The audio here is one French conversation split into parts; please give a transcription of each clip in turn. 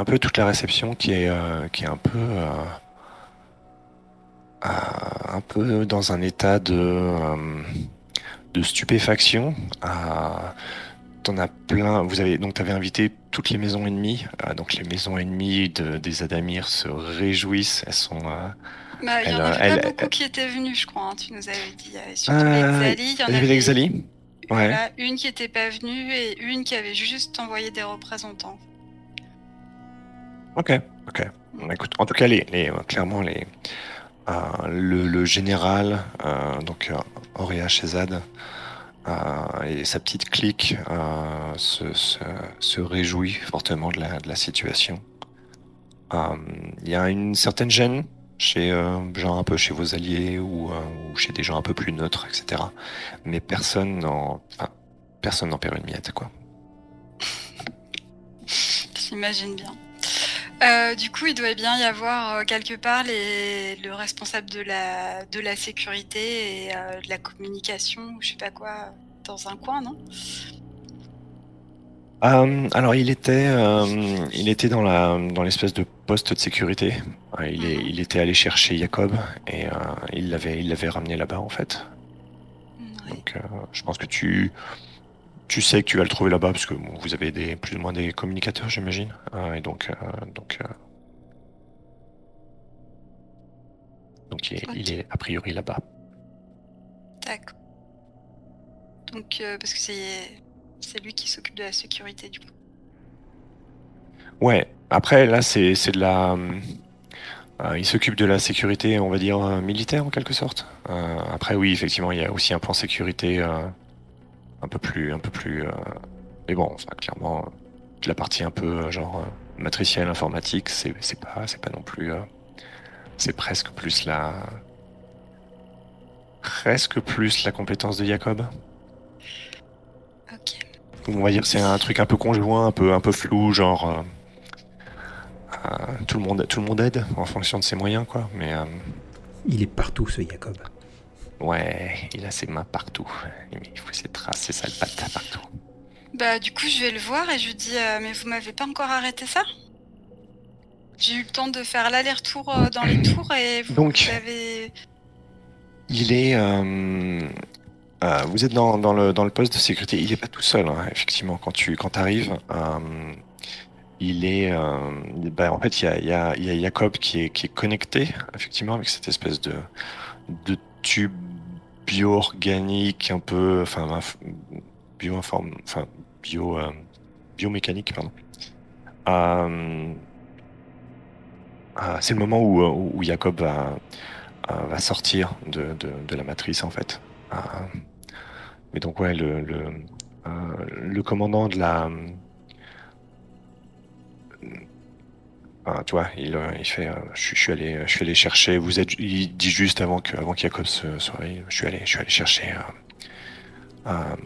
un peu toute la réception qui est, euh, qui est un peu, euh, euh, un peu dans un état de, euh, de stupéfaction. Euh, T'en as plein. Vous avez donc t'avais invité toutes les maisons ennemies. Euh, donc les maisons ennemies de, des Adamir se réjouissent. Elles sont. euh, Bah, il y en avait elle- pas beaucoup elle- qui étaient venus, je crois. hein, tu nous avais dit. Il y avait surtout Euh, les Xali. Il y en avait avait les Xali Ouais. voilà, une qui était pas venue et une qui avait juste envoyé des représentants. Ok, ok. Écoute, en tout cas, les, les, euh, clairement, les, euh, le, général, euh, donc euh, Auréa Shezad, et sa petite clique se, se, réjouit fortement de la, de la situation. Il y a une certaine gêne chez, genre un peu chez vos alliés ou, ou chez des gens un peu plus neutres, etc. Mais personne n'en, enfin, personne n'en perd une miette, quoi. J'imagine bien. Euh, du coup, il doit bien y avoir euh, quelque part les, le responsable de la, de la sécurité et euh, de la communication, ou je sais pas quoi, dans un coin, non? Alors il était, il était dans la, dans l'espèce de poste de sécurité. Il, est, Mhm. il était allé chercher Jacob et il l'avait, il l'avait ramené là-bas en fait. Ouais. Donc je pense que tu, tu sais que tu vas le trouver là-bas parce que bon, vous avez des plus ou moins des communicateurs, j'imagine. Euh, et donc, euh, donc, euh, donc il est, il Ok. est a priori là-bas. D'accord. Donc, parce que c'est c'est lui qui s'occupe de la sécurité, du coup. Ouais. Après là c'est, c'est de la, il s'occupe de la sécurité, on va dire militaire en quelque sorte. Après oui, effectivement, il y a aussi un plan sécurité un peu plus, un peu plus. euh, mais bon, enfin clairement, euh, la partie un peu euh, genre euh, matricielle informatique, c'est, c'est pas, c'est pas non plus. euh, c'est presque plus la, presque plus la compétence de Jacob. Ok. On va dire c'est un truc un peu conjoint, un peu, un peu flou, genre. euh, euh, tout le monde, tout le monde aide en fonction de ses moyens, quoi. Mais euh, Il est partout, ce Jacob. Ouais, il a ses mains partout. Il faut ses traces, ses sales pattes partout. Bah, du coup, je vais le voir et je lui dis euh, Mais vous m'avez pas encore arrêté ça? J'ai eu le temps de faire l'aller-retour euh, dans les tours et vous, Donc- vous avez. Il est. euh, vous êtes dans, dans le, dans le poste de sécurité. Il est pas tout seul, hein, effectivement. Quand tu quand arrives, il est. bah, en fait, il y a, y, a, il y a Jacob qui est, qui est connecté, effectivement, avec cette espèce de, de tube bio-organique, un peu. Enfin, inf- bio-informe. Enfin, bio, euh, biomécanique, pardon. Euh, euh, c'est le moment où, où, où Jacob va, euh, va sortir de, de, la matrice, en fait. Euh, mais donc, ouais, le, euh, le commandant de la. Ah, tu vois, il, fait, euh, je, suis- allé, je suis allé chercher. Vous êtes, il dit juste avant que, avant qu'Jacob se, réveille, je suis allé, je suis allé chercher. Euh,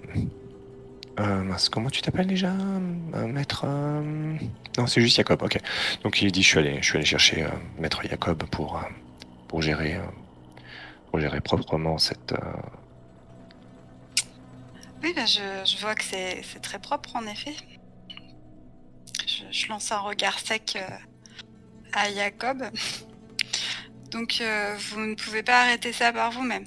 euh, comment tu t'appelles déjà, maître Non, c'est juste Jacob. Ok. Donc il dit, je suis allé, je suis allé chercher maître Jacob pour, pour gérer, pour gérer proprement cette. Oui, bah, je, vois que c'est très propre en effet. Je, lance un regard sec à Jacob. Donc, euh, vous ne pouvez pas arrêter ça par vous-même.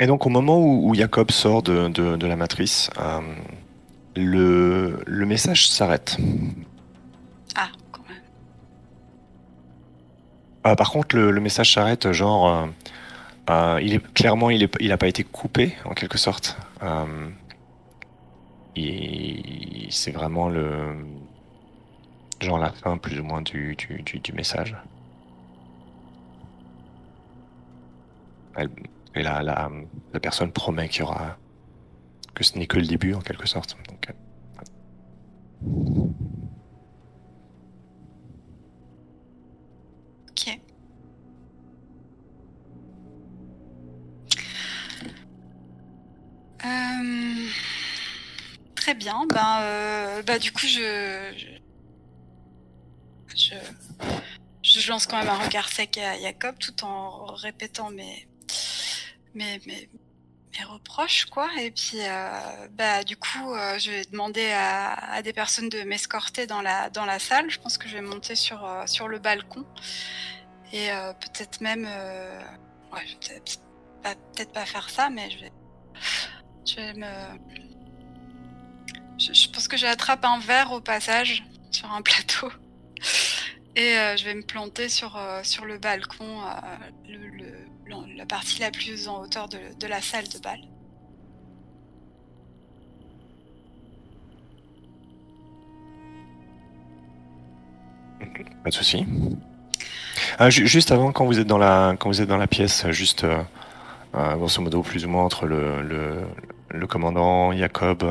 Et donc au moment où, où Jacob sort de, de, de la matrice, euh, le, le message s'arrête. Ah, quand même. Euh, par contre, le, le message s'arrête, genre, il est clairement, il est, il pas été coupé en quelque sorte. Et c'est vraiment le, genre la fin plus ou moins du, du, du, message. Et la, la, la personne promet qu'il y aura, que ce n'est que le début en quelque sorte. Donc, euh, Ok. Euh, Très bien. Ben, bah, du coup, je... je... lance quand même un regard sec à Jacob tout en répétant mes. mes, mes, reproches, quoi. Et puis, euh, bah, du coup, euh, je vais demander à, à des personnes de m'escorter dans la, dans la salle. Je pense que je vais monter sur, euh, sur le balcon. Et peut-être même. ouais, je vais peut-être pas, peut-être pas faire ça, mais je vais. Je vais me. Je, je pense que j'attrape un verre au passage sur un plateau. Et euh, je vais me planter sur, euh, sur le balcon, euh, la partie la plus en hauteur de, de la salle de bal. Pas de souci. Ah, ju- juste avant, quand vous êtes dans la, quand vous êtes dans la pièce, juste grosso modo plus ou moins entre le, le, le commandant Jacob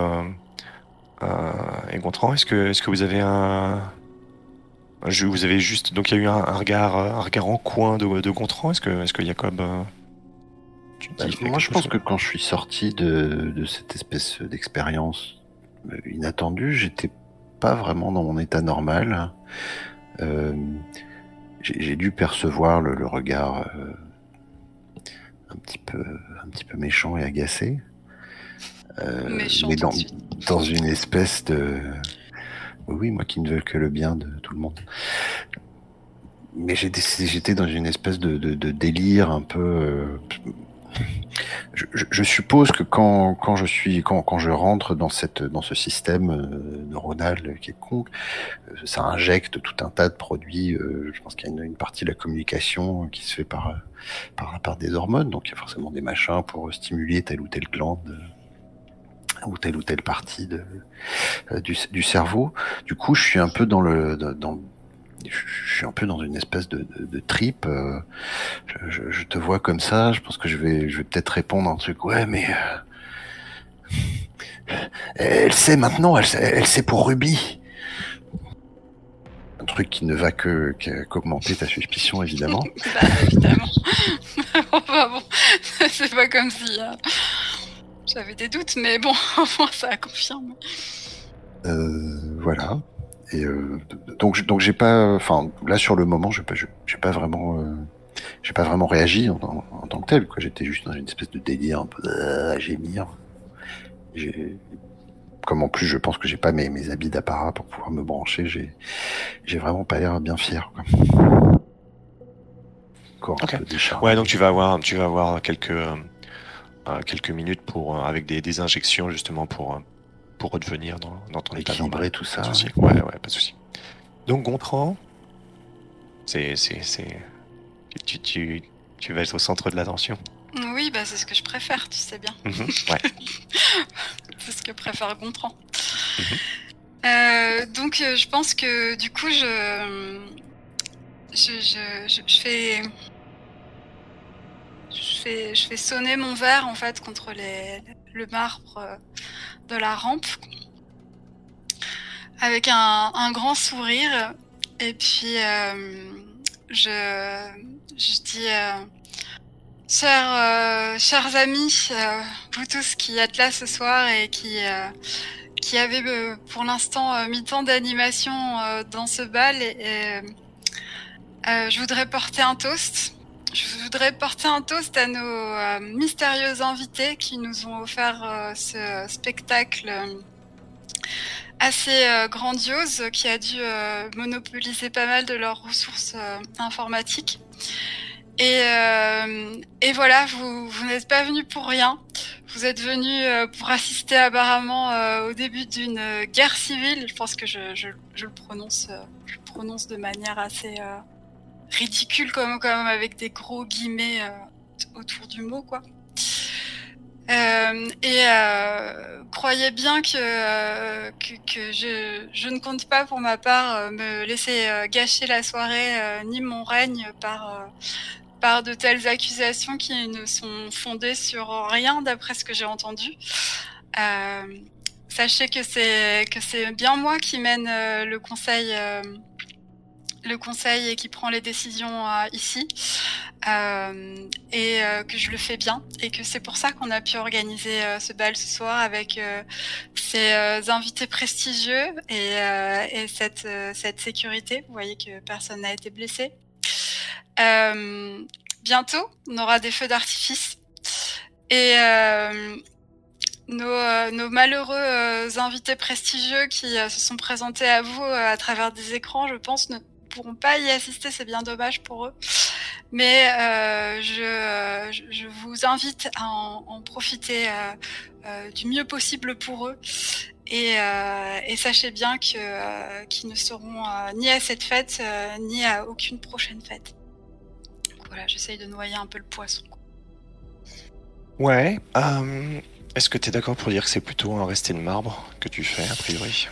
et Gontran, est-ce que, est-ce que vous avez un, je, vous avez juste, donc il y a eu un, un regard, euh, un regard en coin de, de Gontran. Est-ce que, est-ce que Jacob, euh, tu Bah, dis moi, je pense que quand je suis sorti de, de cette espèce d'expérience euh, inattendue, j'étais pas vraiment dans mon état normal. Euh, j'ai j'ai dû percevoir le, le regard euh, un petit peu, un petit peu méchant et agacé. Euh, Méchant mais dans, dans une espèce de, oui, moi qui ne veux que le bien de tout le monde. Mais j'étais dans une espèce de, délire un peu. euh, je, suppose que quand, quand je suis quand, quand je rentre dans cette dans ce système euh, neuronal quelconque, euh, ça injecte tout un tas de produits. je pense qu'il y a une, partie de la communication qui se fait par par par des hormones, donc il y a forcément des machins pour stimuler telle ou telle glande ou telle ou telle partie de, euh, du, du cerveau. Du coup, je suis un peu dans le dans, je suis un peu dans une espèce de, de, de trip. euh, je, je- te vois comme ça. Je pense que je vais, je vais peut-être répondre un truc. Ouais, mais euh, elle sait maintenant. Elle, sait- elle sait pour Ruby. Un truc qui ne va que qu'augmenter ta suspicion, évidemment. Bah, évidemment. enfin bon, c'est pas comme si euh, j'avais des doutes, mais bon, au moins ça confirme. Euh, voilà. Et euh, donc, donc j'ai pas, enfin, là sur le moment, j'ai pas, j'ai pas vraiment, euh, j'ai pas vraiment réagi en, en- en tant que tel. Quoi, j'étais juste dans une espèce de délire un peu à gémir. J'ai, comme en plus, je pense que j'ai pas mes, mes habits d'apparat pour pouvoir me brancher. J'ai, j'ai vraiment pas l'air bien fier. Quoi. Encore un peu. Ouais, donc tu vas avoir, tu vas avoir quelques, quelques minutes pour, euh, avec des, des injections justement pour, euh, pour redevenir dans, dans ton état normal. équilibrer tout ça. Pas de souci. Ouais, ouais, pas de souci. Donc Gontran, c'est, c'est, c'est, tu, tu, tu vas être au centre de l'attention. Oui, bah c'est ce que je préfère, tu sais bien. Mhm, ouais. C'est ce que préfère Gontran. Mhm. Euh, donc euh, je pense que du coup je je, je, je, je fais je fais sonner mon verre en fait contre les, le marbre euh, de la rampe avec un, grand sourire et puis euh, je dis euh, Chers, amis, vous tous qui êtes là ce soir et qui, qui avez pour l'instant mis tant d'animation dans ce bal, et, je voudrais porter un toast. Je voudrais porter un toast à nos euh, mystérieux invités qui nous ont offert euh, ce spectacle euh, assez euh, grandiose qui a dû monopoliser pas mal de leurs ressources informatiques. Et, voilà, vous, n'êtes pas venus pour rien. Vous êtes venus pour assister apparemment au début d'une guerre civile. Je pense que je, le prononce, je le prononce de manière assez ridicule, comme, avec des gros guillemets euh, autour du mot, quoi. Euh, et euh, croyez bien que, que, que je, je ne compte pas pour ma part me laisser gâcher la soirée ni mon règne par par de telles accusations qui ne sont fondées sur rien d'après ce que j'ai entendu. Sachez que c'est que c'est bien moi qui mène le conseil le conseil et qui prend les décisions euh, ici euh, et euh, que je le fais bien et que c'est pour ça qu'on a pu organiser ce bal ce soir avec ces invités prestigieux et, et cette sécurité. Vous voyez que personne n'a été blessé. Bientôt, on aura des feux d'artifice. Et nos, malheureux invités prestigieux qui se sont présentés à vous à travers des écrans, je pense, ne pourront pas y assister. C'est bien dommage pour eux. Mais euh, je, je- vous invite à en, en profiter euh, euh, du mieux possible pour eux. Et, et sachez bien que qu'ils ne seront ni à cette fête ni à aucune prochaine fête. Donc voilà, j'essaye de noyer un peu le poisson. Ouais. Est-ce que tu es d'accord pour dire que c'est plutôt un resté de marbre que tu fais, a priori?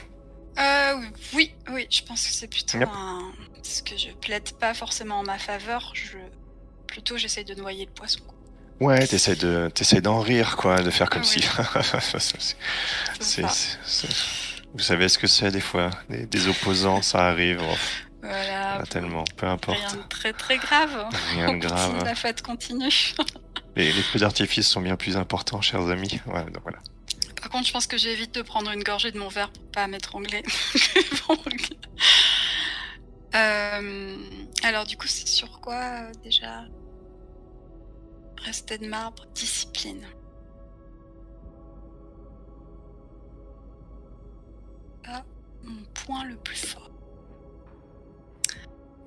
Euh, oui, oui, je pense que c'est plutôt Yep. un. Parce que je plaide pas forcément en ma faveur, je plutôt j'essaye de noyer le poisson. quoi. Ouais, t'essayes de, d'en rire, quoi, de faire comme Ah si. C'est- Vous savez ce que c'est des fois, des, des opposants, ça arrive, oh, Voilà. pas tellement, peu Rien importe, de très très grave. rien On de grave. La fête continue. Les, les feux d'artifice sont bien plus importants, chers amis. Ouais, donc voilà. Par contre, je pense que j'évite de prendre une gorgée de mon verre pour pas m'étrangler. Bon. Euh, alors, du coup, c'est sur quoi euh, déjà? Rester de marbre, discipline. Ah, mon point le plus fort.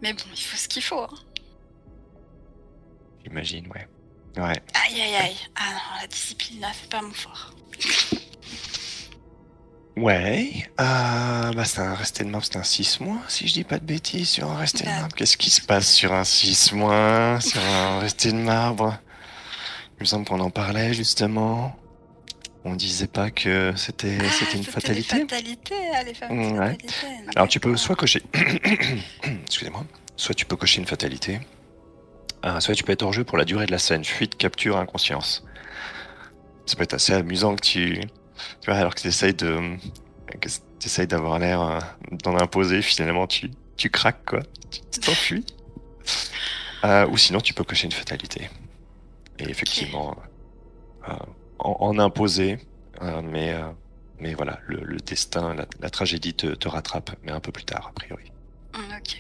Mais bon, il faut ce qu'il faut. hein. J'imagine, ouais. Ouais. Aïe aïe aïe. Ah non, la discipline là, c'est pas mon fort. Ouais, euh, bah c'est un resté de marbre, c'est un 6 mois, si je dis pas de bêtises, sur un resté de Bah. marbre. Qu'est-ce qui se passe sur un 6 mois, sur un resté de marbre? Il me semble qu'on en parlait justement. On disait pas que c'était Ah, c'était une fatalité. Les fatalités, ah, les fameuses Ouais. fatalités. Alors tu peux soit cocher, excusez-moi, soit tu peux cocher une fatalité, euh, soit tu peux être hors jeu pour la durée de la scène, fuite, capture, inconscience. Ça peut être assez amusant que tu, tu vois, alors que tu essayes de, que t'essayes d'avoir l'air euh, d'en imposer, finalement tu, tu craques quoi, tu t'enfuis. Euh, ou sinon tu peux cocher une fatalité. Et effectivement, euh, en, en imposer, euh, mais mais voilà, le, le destin, la, la tragédie te, te rattrape, mais un peu plus tard, a priori. Hum, ok.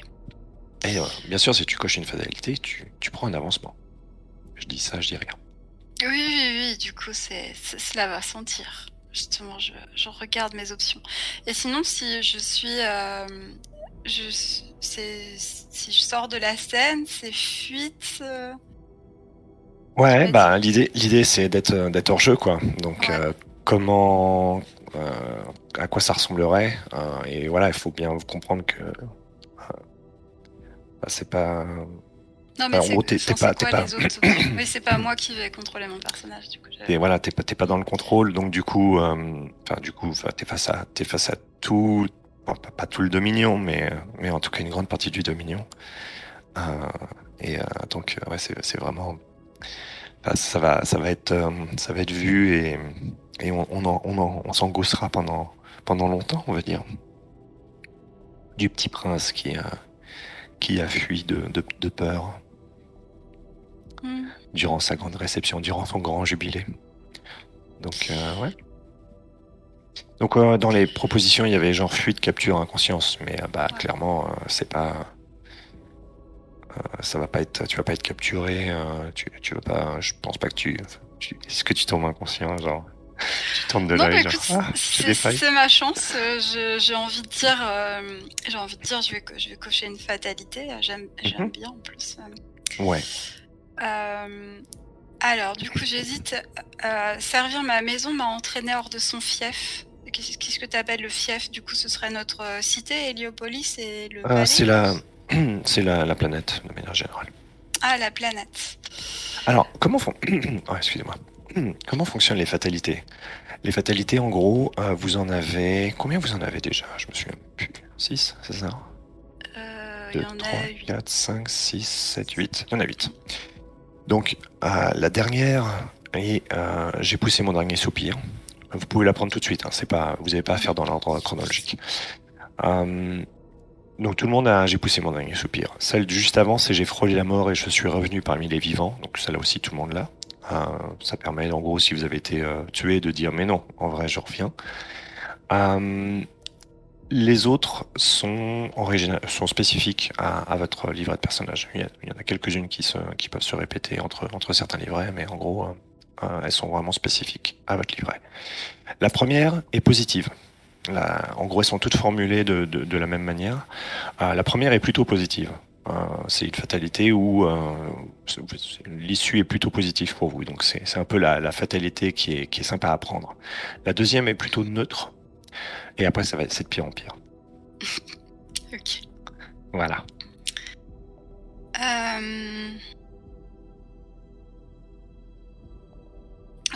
Et bien sûr, si tu coches une fatalité, tu, tu prends un avancement. Je dis ça, je dis rien. Oui, oui, oui, du coup, c'est- cela va sentir. Justement, je, je regarde mes options. Et sinon, si je suis. euh, je, si je sors de la scène, c'est fuite. euh, Ouais, bah l'idée, l'idée c'est d'être, euh, d'être hors jeu, quoi. Donc, Ouais. euh, comment, à quoi ça ressemblerait Et voilà, il faut bien comprendre que bah, c'est pas. Non, mais en c'est, gros, t'es- pas- c'est pas- Oui, c'est moi qui vais contrôler mon personnage, du coup. T'es, voilà, t'es pas, pas dans le contrôle, donc du coup, euh, du coup, t'es face à, t'es face à tout, bon, pas, pas tout le Dominion, mais, mais en tout cas une grande partie du Dominion. Euh, et euh, donc, euh, ouais, c'est, vraiment, ça va, ça va être, ça va être vu et, et on, on, en, on, en- pendant, pendant longtemps, on va dire. Du petit prince qui a, qui a fui de, de, de peur Hum. durant sa grande réception, durant son grand jubilé. Donc, euh, ouais. Donc, euh, dans les propositions, il y avait genre fuite, capture, inconscience, mais euh, bah, Ouais. clairement, euh, c'est pas. euh, ça va pas être. Tu vas pas être capturé, tu, tu vas pas. Je pense pas que tu. tu Est-ce que tu tombes inconscient, genre Tu tombes de l'œil, Ah, j'ai c'est, ma chance. euh, j'ai envie de dire, euh, j'ai envie de dire, je vais, je vais cocher une fatalité. J'aime, Mhm. bien en plus. euh. Ouais. Euh, alors, du coup, j'hésite. Euh, servir ma maison m'a entraîné hors de son fief. Qu'est-ce que tu appelles le fief? Du coup, ce serait notre euh, cité, Héliopolis, et le. Euh, palais c'est la. C'est la, la planète, de manière générale. Ah, la planète. Alors, comment font... oh, excusez-moi. Comment fonctionnent les fatalités? Les fatalités, en gros, euh, vous en avez... Combien vous en avez déjà? Je me souviens plus. 6, c'est ça? Euh, Il 2, y en 3, a 8. 4, 5, 6, 7, 8. Il y en a 8. Donc, euh, la dernière, et euh, j'ai poussé mon dernier soupir. Vous pouvez la prendre tout de suite. Hein, c'est pas, vous n'avez pas à faire dans l'ordre chronologique. Euh, donc tout le monde a j'ai poussé mon dernier soupir. Celle juste avant, c'est j'ai frôlé la mort et je suis revenu parmi les vivants. Donc celle-là aussi, tout le monde l'a. Ça permet, en gros, si vous avez été tué, de dire mais non, en vrai, je reviens. Les autres sont, spécifiques à, votre livret de personnage. Il y, en a quelques-unes qui, peuvent se répéter entre, certains livrets, mais en gros, elles sont vraiment spécifiques à votre livret. La première est positive. En gros, elles sont toutes formulées de, la même manière. Euh, la première est plutôt positive. Euh, c'est une fatalité où euh, l'issue est plutôt positive pour vous. Donc c'est un peu la, la fatalité qui est, qui est sympa à prendre. La deuxième est plutôt neutre. Et après, ça va être de pire en pire. Ok. Voilà. Euh,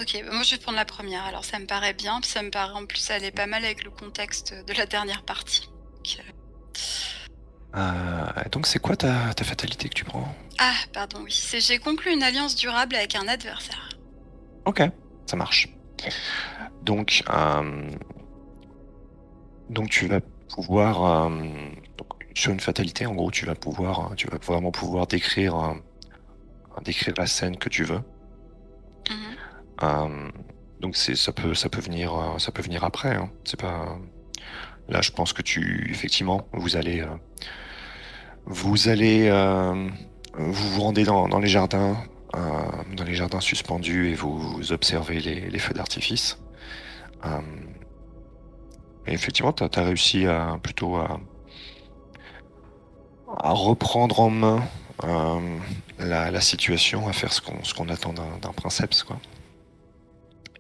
Ok, bah moi je vais prendre la première. Alors ça me paraît bien, puis ça me paraît en plus aller pas mal avec le contexte de la dernière partie. Donc, euh, Euh, donc c'est quoi ta, ta fatalité que tu prends? Ah, pardon, oui. C'est j'ai conclu une alliance durable avec un adversaire. Ok, ça marche. Donc, euh, donc tu vas pouvoir euh, donc, sur une fatalité, en gros, tu vas pouvoir, tu vas vraiment pouvoir décrire, euh, décrire la scène que tu veux. Mhm. Euh, donc c'est ça peut ça peut venir euh, ça peut venir après. hein. C'est pas là. Je pense que tu effectivement vous allez euh, vous allez euh, vous vous rendez dans, dans les jardins euh, dans les jardins suspendus et vous, vous observez les, les feux d'artifice. Effectivement, tu as, réussi à plutôt à, reprendre en main euh, la, situation, à faire ce qu'on attend d'un princeps, quoi.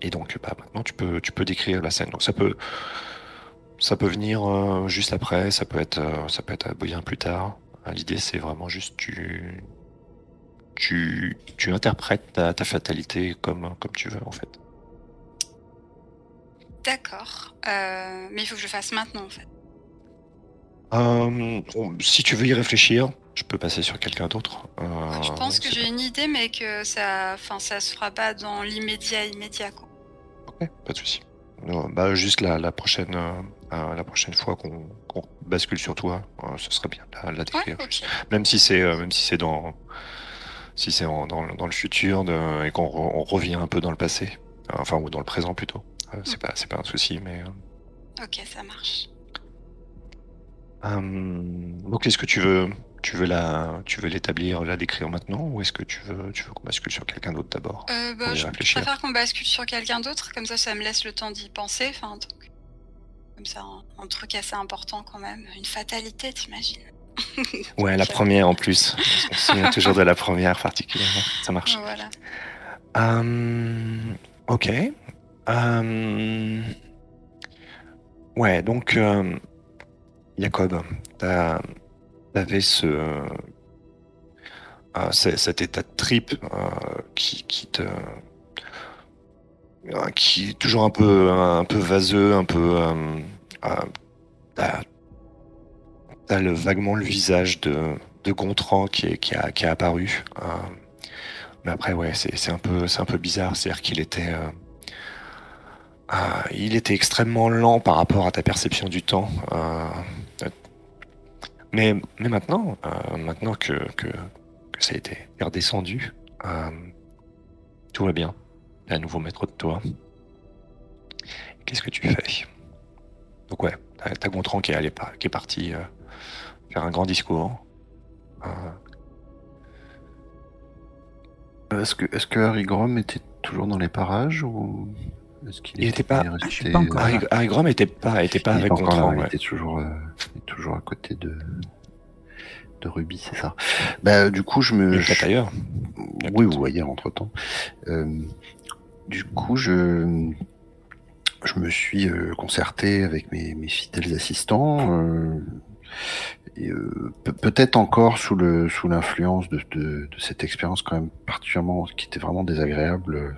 Et donc, bah, maintenant, tu peux, décrire la scène. Donc, ça peut, venir euh, juste après, ça peut être, euh, ça peut être bien plus tard. L'idée, c'est vraiment juste tu, tu, interprètes ta, ta fatalité comme, comme tu veux, en fait. D'accord. Euh, mais il faut que je le fasse maintenant en fait. Euh, si tu veux y réfléchir, je peux passer sur quelqu'un d'autre. Euh, je pense que j'ai une idée, mais que ça, enfin, ça se fera pas dans l'immédiat immédiat quoi. Ok, pas de souci. Non, bah, juste la, la prochaine, euh, la prochaine fois qu'on bascule sur toi, ce serait bien de la, la Ouais, décrire. Même si c'est, même si c'est dans, si c'est en- dans, le- dans le futur de- et qu'on re- on revient un peu dans le passé, enfin ou dans le présent plutôt. Euh, c'est pas, c'est pas un souci, mais. euh, Ok, ça marche. Euh, donc est-ce que tu veux, tu veux la, tu veux l'établir, la décrire maintenant, ou est-ce que tu veux, tu veux qu'on bascule sur quelqu'un d'autre d'abord? Euh, bah, je préfère qu'on bascule sur quelqu'un d'autre, comme ça, ça me laisse le temps d'y penser. Enfin, donc, comme ça, un, un truc assez important quand même. Une fatalité, t'imagines Ouais, la première en plus. On se souvient toujours de la première particulièrement. Ça marche. Voilà. Euh, ok. Euh, ouais, donc euh, Jacob, t'avais ce euh, ce- cet état de trip euh, qui, qui qui est toujours un peu un peu vaseux, un peu t'as vaguement le visage de de Gontran qui est a apparu. Mais après, ouais, c'est un peu, bizarre. C'est-à-dire qu'il était, euh, il était extrêmement lent par rapport à ta perception du temps. euh, euh, mais, maintenant, euh, maintenant que, ça a été redescendu, euh, tout va bien. A un nouveau maître de toi. Qu'est-ce que tu fais? Donc ouais, t'as Gontran qui qui est parti euh, faire un grand discours. Euh, Est-ce que, est-ce que Harry Grom était toujours dans les parages ou est-ce qu'il Il était pas- resté- Ah, je suis pas encore Harry, Harry Grom était pas, était pas Il est avec encore là, Gontran. il ouais. était toujours, euh, il est toujours à côté de, de Ruby, c'est ça. Bah, du coup, je me. Il est peut-être ailleurs. Oui, vous voyez, entre temps. du coup, je, je me suis euh, concerté avec mes, mes fidèles assistants. Euh, peut-être encore sous l'influence de, cette expérience quand même particulièrement qui était vraiment désagréable euh,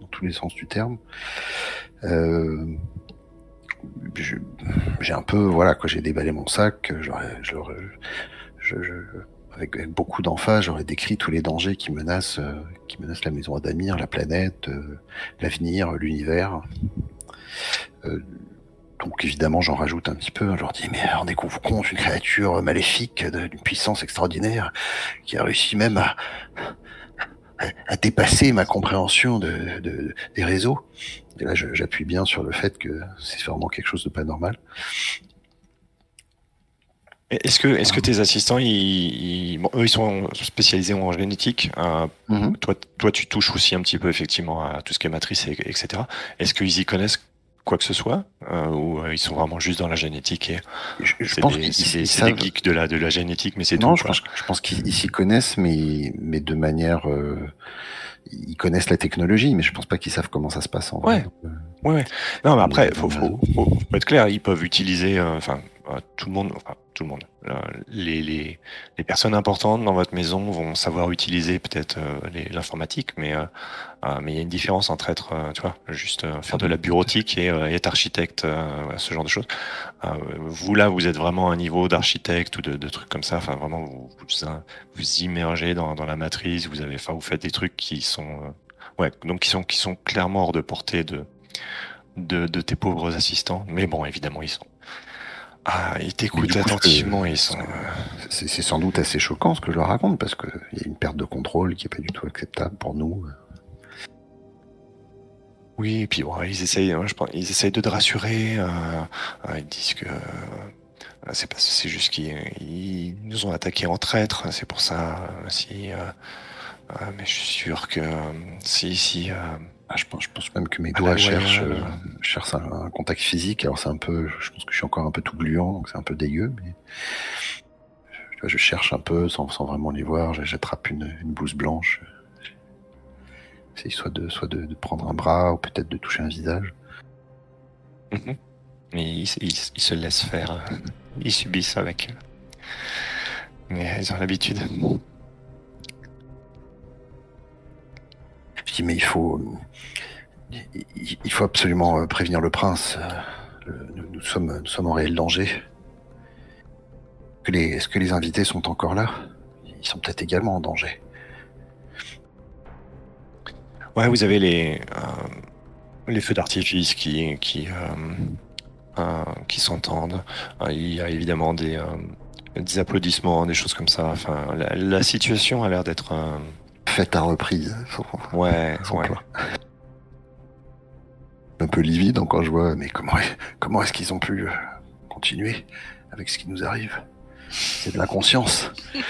dans tous les sens du terme. Euh, j'ai un peu voilà quand j'ai déballé mon sac, avec, beaucoup d'emphase, j'aurais décrit tous les dangers qui menacent, euh, qui menacent la maison Adamir, la planète, l'avenir, l'univers. Donc évidemment, j'en rajoute un petit peu. Je leur dis, mais rendez-vous compte, une créature maléfique d'une puissance extraordinaire qui a réussi même à, à, à dépasser ma compréhension de, de- des réseaux. Et là, j'appuie bien sur le fait que c'est vraiment quelque chose de pas normal. Est-ce que, est-ce que tes assistants, ils, ils- bon, eux, ils sont spécialisés en génétique. euh, Mhm. toi, toi, tu touches aussi un petit peu effectivement à tout ce qui est matrice, et, etc. Est-ce qu'ils y connaissent quoi que ce soit euh, ou euh, ils sont vraiment juste dans la génétique et Je, je c'est pense des, qu'ils c'est des- savent. geeks de la, de la génétique, mais c'est Non, tout. je quoi. pense, je pense qu'ils ils s'y connaissent, mais, mais de manière. euh, ils connaissent la technologie, mais je pense pas qu'ils savent comment ça se passe en vrai. Ouais. Ouais, ouais. Non, mais après, faut, euh, faut, faut, faut être clair. Ils peuvent utiliser, euh, enfin, euh, tout le monde, enfin, tout le monde. euh, les, les, les personnes importantes dans votre maison vont savoir utiliser peut-être euh, l'informatique, mais euh, euh, mais il y a une différence entre être, euh, tu vois, juste euh, faire de la bureautique et, euh, être architecte, euh, ce genre de choses. Euh, vous là, vous êtes vraiment à un niveau d'architecte ou de, de trucs comme ça. Enfin, vraiment, vous vous, vous immergez dans, dans la matrice. Vous avez, enfin, vous faites des trucs qui sont, euh, ouais, donc qui sont qui sont clairement hors de portée de de, de tes pauvres assistants. Mais bon, évidemment, ils sont. Ah, ils t'écoutent attentivement et ils sont. euh, C'est sans doute assez choquant ce que je leur raconte, parce qu'il y a une perte de contrôle qui est pas du tout acceptable pour nous. Oui, et puis bon, ils essayent, hein, je pense, ils essayent de te rassurer. euh, euh, ils disent que euh, c'est pas, c'est juste qu'ils ils nous ont attaqués en traître. C'est pour ça. euh, si, euh, euh, mais je suis sûr que euh, si, si. Euh, Ah, je, pense, je pense même que mes Ah, doigts cherchent, euh, cherchent un, un contact physique. Alors c'est un peu, je pense que je suis encore un peu tout gluant, donc c'est un peu dégueu, mais je cherche un peu sans, sans vraiment les voir. J'attrape une, une blouse blanche. C'est soit de, soit de, de prendre un bras ou peut-être de toucher un visage. mhm. Mais ils, se laissent faire. euh, Ils subissent avec. euh, Mais ils ont l'habitude. Je dis mais il faut, il, faut absolument euh, prévenir le prince. Euh, nous, sommes, nous sommes en réel danger. Est-ce que les invités sont encore là? Ils sont peut-être également en danger. Ouais, vous avez les, euh, les feux d'artifice qui, qui, qui s'entendent. Il y a évidemment des, applaudissements, des choses comme ça. Enfin, la situation a l'air d'être. Faites à reprise. Faut- ouais, ouais. Un peu livide quand je vois, mais comment, comment est-ce qu'ils ont pu euh, continuer avec ce qui nous arrive? C'est de l'inconscience.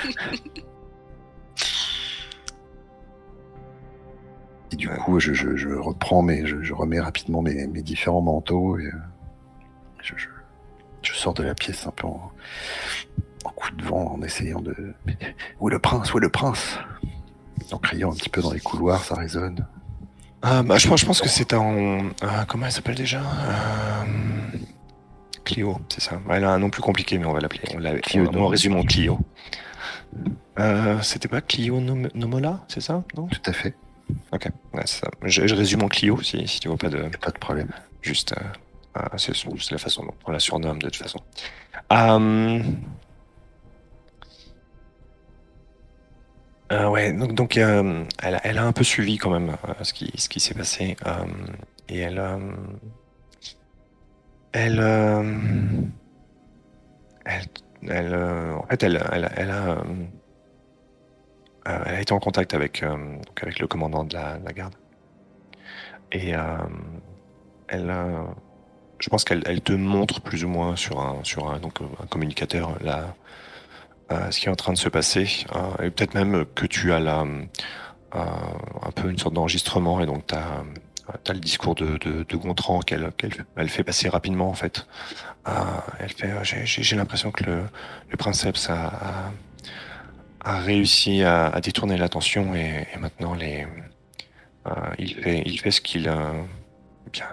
Et du coup, je, je, je reprends, mes, je, je remets rapidement mes, mes différents manteaux et euh, je, sors de la pièce un peu en, en coup de vent en essayant de. Mais où est le prince? Où est le prince? En criant un petit peu dans les couloirs, ça résonne. Ah, bah, je, pense, je pense que c'est en. euh, comment elle s'appelle déjà euh, Clio, c'est ça. Elle a un nom plus compliqué, mais on va l'appeler. On, Clio on, on résume en Clio. Euh, C'était pas Clio Nom- Nomola, c'est ça Non? Tout à fait, Ok, ouais, ça. Je, je résume en Clio si, si tu vois pas de. pas de problème. Juste, euh, ah, c'est c'est la façon dont on la surnomme de toute façon. Euh, ouais, donc, donc euh, elle, elle a un peu suivi quand même euh, ce qui, ce qui s'est passé. et elle, elle, elle, en fait, elle, elle, elle a, elle a été en contact avec, donc avec le commandant de la, de la garde. Et elle, je pense qu'elle elle te montre plus ou moins sur un, sur un, donc, un communicateur là, ce qui est en train de se passer. euh, et peut-être même que tu as là, euh, un peu une sorte d'enregistrement et donc tu as, le discours de, de, Gontran qu'elle qu'elle elle fait passer rapidement en fait. Euh, elle j'ai- l'impression que le, le princeps a, a, réussi à, détourner l'attention et, maintenant les, euh, il fait, il fait ce qu'il, bien,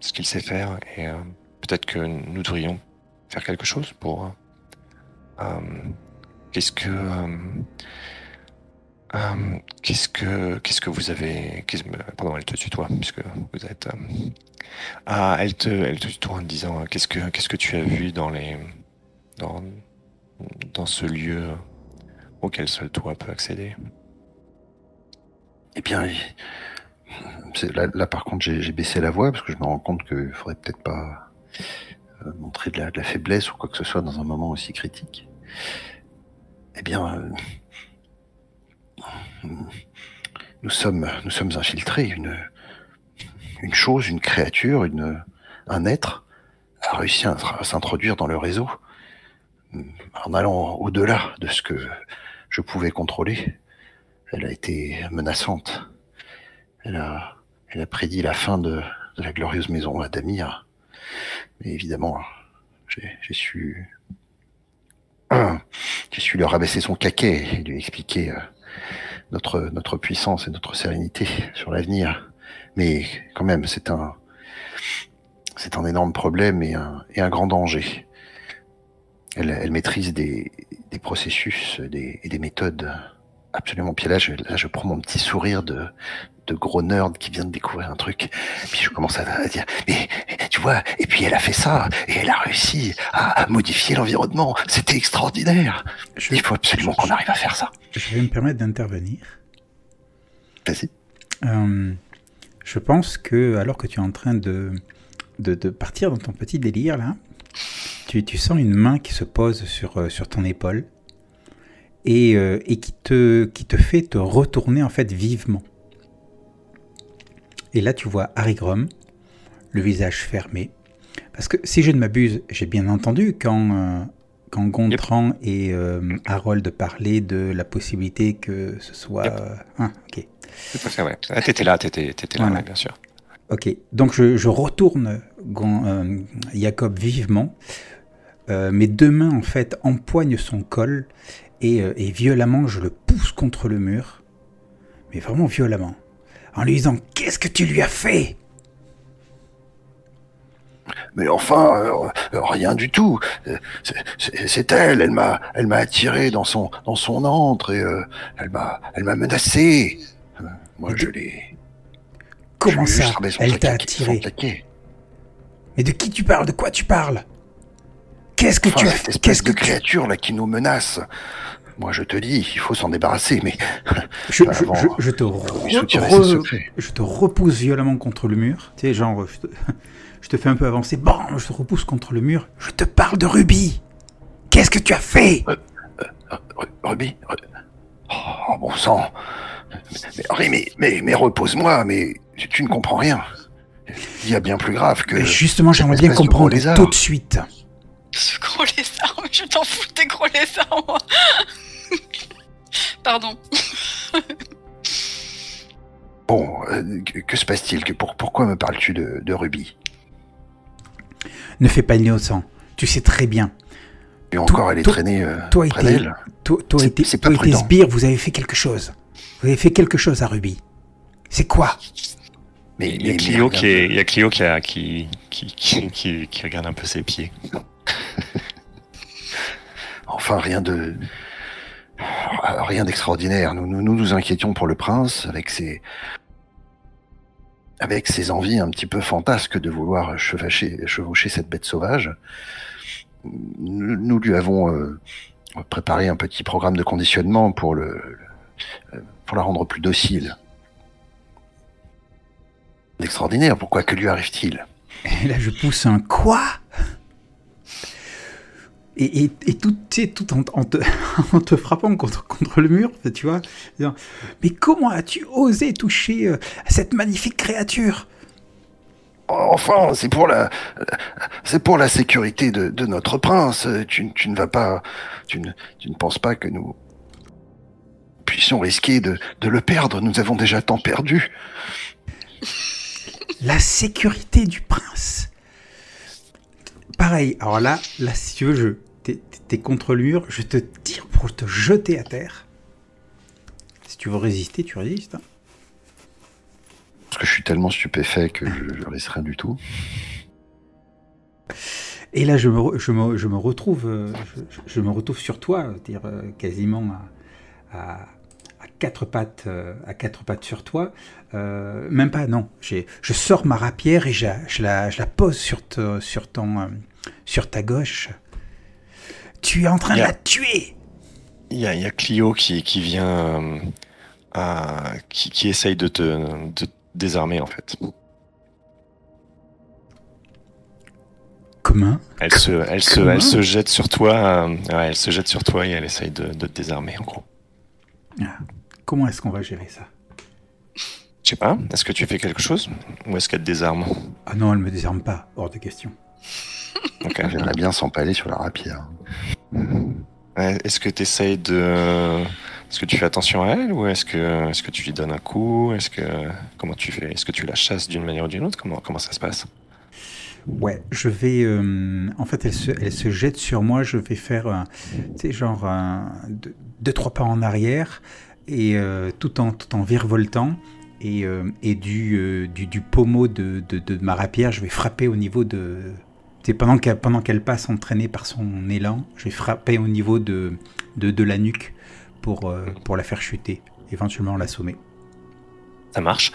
ce sait faire et peut-être que nous devrions faire quelque chose pour. Qu'est-ce que, euh, euh, qu'est-ce que, vous avez, pardon, elle te tutoie puisque vous êtes. euh, ah, elle te, elle te tutoie en disant qu'est-ce que, qu'est-ce que tu as vu dans les, dans, ce lieu auquel seul toi peut accéder? Eh bien, là, par contre, j'ai baissé la voix parce que je me rends compte qu'il faudrait peut-être pas montrer de la faiblesse ou quoi que ce soit dans un moment aussi critique. Eh bien, euh, nous sommes, nous sommes infiltrés. Une, une chose, une créature, une, un être a réussi à, à s'introduire dans le réseau. en allant au-delà de ce que je pouvais contrôler, elle a été menaçante. Elle a, elle a prédit la fin de, la glorieuse maison Adamir. Mais évidemment, j'ai su, j'ai su lui rabaisser son caquet et lui expliquer euh, notre, notre puissance et notre sérénité sur l'avenir. Mais quand même, c'est un, c'est un énorme problème et un, et un grand danger. Elle, elle maîtrise des, des processus des, et des méthodes absolument. Puis là, je, là, je prends mon petit sourire de, de gros nerd qui vient de découvrir un truc. Puis je commence à, à dire, mais tu vois, et puis elle a fait ça, et elle a réussi à, à modifier l'environnement. C'était extraordinaire. Je, Il faut absolument qu'on arrive à faire ça. je vais me permettre d'intervenir. Vas-y. Euh, je pense que, alors que tu es en train de, de, de partir dans ton petit délire, là, tu, tu sens une main qui se pose sur, euh, sur ton épaule et, euh, et qui, te, qui te fait te retourner, en fait, vivement. Et là, tu vois Harry Grom, le visage fermé. Parce que, si je ne m'abuse, j'ai bien entendu quand, euh, quand Gontran et euh, Harold parlaient de la possibilité que ce soit... Yep. euh, ah, ok. Tout à fait, ouais. Ah, t'étais là, t'étais, t'étais là, Voilà. bien sûr. Ok, donc je, je retourne Gon- Jacob vivement. Mes deux mains, en fait, empoignent son col et, euh, et violemment, je le pousse contre le mur. Mais vraiment violemment. En lui disant Qu'est-ce que tu lui as fait? Mais enfin, euh, rien du tout. Euh, c'est- elle. Elle m'a, elle m'a attiré dans son, dans son antre et euh, elle m'a, elle m'a menacé. Euh, moi, je l'ai. Comment je ça? Elle t'a attiré. Mais de qui tu parles? De quoi tu parles? Qu'est-ce que Enfin, tu as fait? Qu'est-ce que tu... créature là qui nous menace. Moi, je te dis, il faut s'en débarrasser, mais Je, je- avant, je- je te re- je repousse violemment contre le mur. Tu sais, genre, je te, je te fais un peu avancer. Bon, je te repousse contre le mur. Je te parle de Ruby. Qu'est-ce que tu as fait? Ru- Ruby Ru- Oh, bon sang Mais, Henri, mais, mais, mais repose-moi, mais tu, tu ne comprends rien. Il y a bien plus grave que... Mais Justement, j'aimerais bien comprendre tout de suite. Ce gros lézard, mais je t'en fous tes gros lézards, moi. Pardon. Bon, euh, que, que se passe-t-il que pour, Pourquoi me parles-tu de, de Ruby? Ne fais pas l'innocent. Tu sais très bien. Et encore, elle est toi- traînée euh, toi près et tes- d'elle. Toi, toi et tes- sbires, vous avez fait quelque chose. Vous avez fait quelque chose à Ruby. C'est quoi? Mais, Il y a Clio mais qui, est, il y a Clio qui, a, qui, qui, qui, qui, qui regarde un peu ses pieds. Enfin, rien de... Rien d'extraordinaire. Nous, nous inquiétions pour le prince avec ses... Envies un petit peu fantasques de vouloir chevaucher, cette bête sauvage. Nous, lui avons euh, préparé un petit programme de conditionnement pour le, la rendre plus docile. Extraordinaire, pourquoi que lui arrive-t-il? Et là, je pousse un quoi? Et, et, et tout, en, en te, en te frappant contre, contre le mur, tu vois. Mais comment as-tu osé toucher euh, à cette magnifique créature? Enfin, c'est pour la, c'est pour la sécurité de, de notre prince. Tu, tu ne vas pas, tu ne, tu ne penses pas que nous puissions risquer de, de le perdre. Nous avons déjà tant perdu. La sécurité du prince. Pareil, alors là, là si tu veux, je, t'es, t'es contre le mur, je te tire pour te jeter à terre. Si tu veux résister, tu résistes. hein. Parce que je suis tellement stupéfait que je, je laisse rien du tout. Et là, je me, re- je me, je me retrouve, euh, je, je me retrouve sur toi, dire euh, quasiment à quatre pattes, euh, à quatre pattes sur toi. Euh, même pas, non. J'ai, je sors ma rapière et je, la- je la, je la pose sur, te- sur ton, euh, sur ta gauche. Tu es en train de la tuer. Il y a, il y a Clio qui, qui vient, à- qui, qui essaye de te, de te désarmer en fait. Comment Elle se, elle se, elle se jette sur toi, euh, ouais, elle se jette sur toi et elle essaye de, de te désarmer en gros. Comment est-ce qu'on va gérer ça? Je sais pas, est-ce que tu fais quelque chose? Ou est-ce qu'elle te désarme? Ah non, elle me désarme pas, hors de question. Ok. J'aimerais bien s'empaler sur la rapière. Est-ce que tu essayes de. Est-ce que tu fais attention à elle? Ou est-ce que, est que tu lui donnes un coup? Est-ce que comment tu fais? Est-ce que tu la chasses d'une manière ou d'une autre? Comment, comment ça se passe? Ouais, je vais. Euh, en fait, elle se, elle se jette sur moi. Je vais faire, tu sais, genre deux, trois pas en arrière et euh, tout en tout en virevoltant et, euh, et du, du, du pommeau de, de, de, ma rapière, je vais frapper au niveau de. pendant qu'elle pendant qu'elle passe entraînée par son élan, je vais frapper au niveau de de, de la nuque pour pour la faire chuter, éventuellement l'assommer. Ça marche.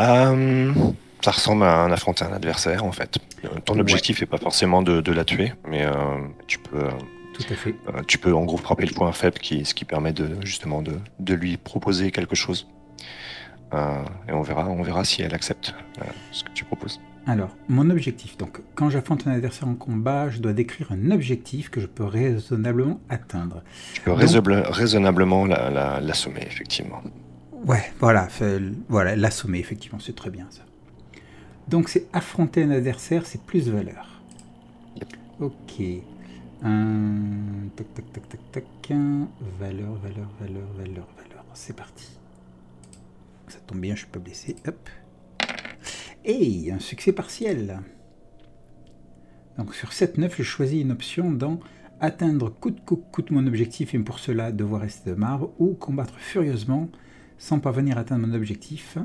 Euh, ça ressemble à un affronter un adversaire en fait. Euh, ton objectif n'est pas forcément de, la tuer, mais euh, tu peux. Euh, Tout à fait. tu peux en gros frapper le point faible, qui, ce qui permet de justement de, de lui proposer quelque chose. et on verra, on verra si elle accepte ce que tu proposes. Alors, mon objectif. Donc, quand j'affronte un adversaire en combat, je dois décrire un objectif que je peux raisonnablement atteindre. Tu peux raisonnablement l'assommer, la, effectivement. Ouais, voilà, voilà, l'assommer, effectivement, c'est très bien ça. Donc c'est affronter un adversaire, c'est plus valeur. Ok. Tac, tac, tac, tac, tac. Valeur, valeur, valeur, valeur, valeur. C'est parti. Ça tombe bien, je suis pas blessé. Hop. Et un succès partiel. Donc sur 7-9, je choisis une option dans atteindre coûte que coûte mon objectif et pour cela devoir rester de marbre ou combattre furieusement sans parvenir à atteindre mon objectif.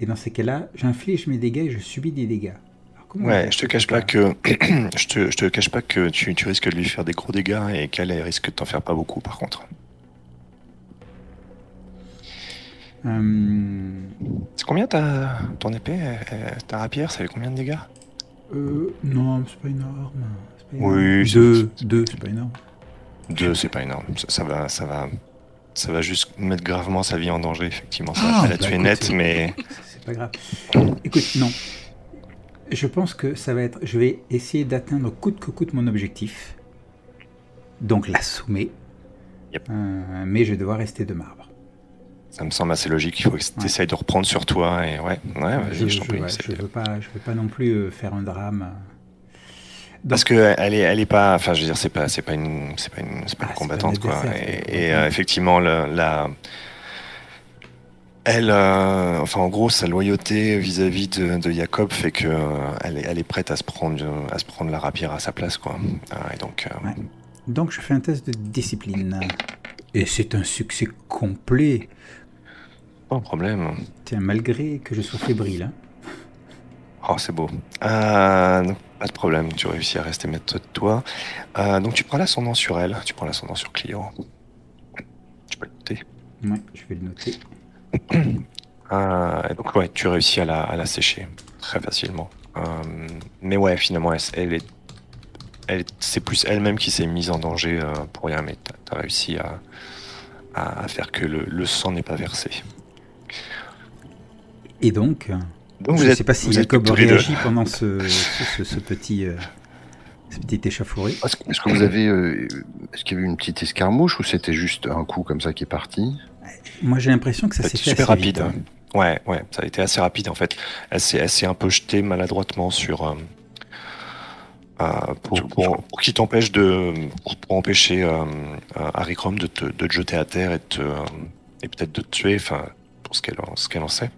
Et dans ces cas-là, j'inflige mes dégâts et je subis des dégâts. Ouais, je te cache pas que je te, je te cache pas que tu, tu, risques de lui faire des gros dégâts et qu'elle risque de t'en faire pas beaucoup par contre. Euh, c'est combien ta ton épée, euh, ta rapière, ça fait combien de dégâts? Euh, Non, c'est pas énorme. Pas énorme. Oui, deux, deux, c'est pas énorme. Deux, c'est pas énorme. Ça, va, ça va, ça va juste mettre gravement sa vie en danger. Effectivement, ça va ah, la bah tuer net, mais pas grave. Écoute, non. Je pense que ça va être. Je vais essayer d'atteindre coûte que coûte mon objectif. Donc l'assommer. Euh, mais je vais devoir rester de marbre. Ça me semble assez logique. Il faut que tu essayes de reprendre sur toi. Et ouais, ouais, je, je, je, veux pas, je veux pas non plus euh, faire un drame. Parce que elle est, elle est pas, enfin, je veux dire, c'est pas, c'est pas une, c'est pas une, pas une ah, combattante quoi. Et, euh, effectivement, la, elle, euh, enfin en gros, sa loyauté vis-à-vis de, Jacob fait que euh, elle, est, elle, est, prête à se prendre, à se prendre la rapière à sa place, quoi. Euh, et donc. Donc je fais un test de discipline et c'est un succès complet. Pas de problème. Tiens, malgré que je sois fébrile. Hein. Oh, c'est beau. pas de problème, tu réussis à rester maître de toi. donc tu prends l'ascendant sur elle, tu prends l'ascendant sur Clio. Tu peux le noter. Ouais, je vais le noter. Euh, donc ouais, tu réussis à la, sécher très facilement. Euh, mais ouais, finalement, elle, est, elle, c'est plus elle-même qui s'est mise en danger euh, pour rien, mais tu as réussi à, à, faire que le, sang n'est pas versé. Et donc, donc je ne sais pas si Jacob réagit pendant ce, ce, petit, ce petit échafouré. Est-ce que vous avez, est-ce qu'il y avait une petite escarmouche ou c'était juste un coup comme ça qui est parti? Moi, j'ai l'impression que ça s'est fait super rapide. Hein. Ouais, ouais, ça a été assez rapide en fait. Elle s'est, un peu jetée maladroitement sur. Euh, euh, pour, pour, qui t'empêche de. Pour, empêcher euh, Harry Chrome de te, de te jeter à terre et, et peut-être de te tuer, enfin, pour ce qu'elle, ce qu'elle en sait.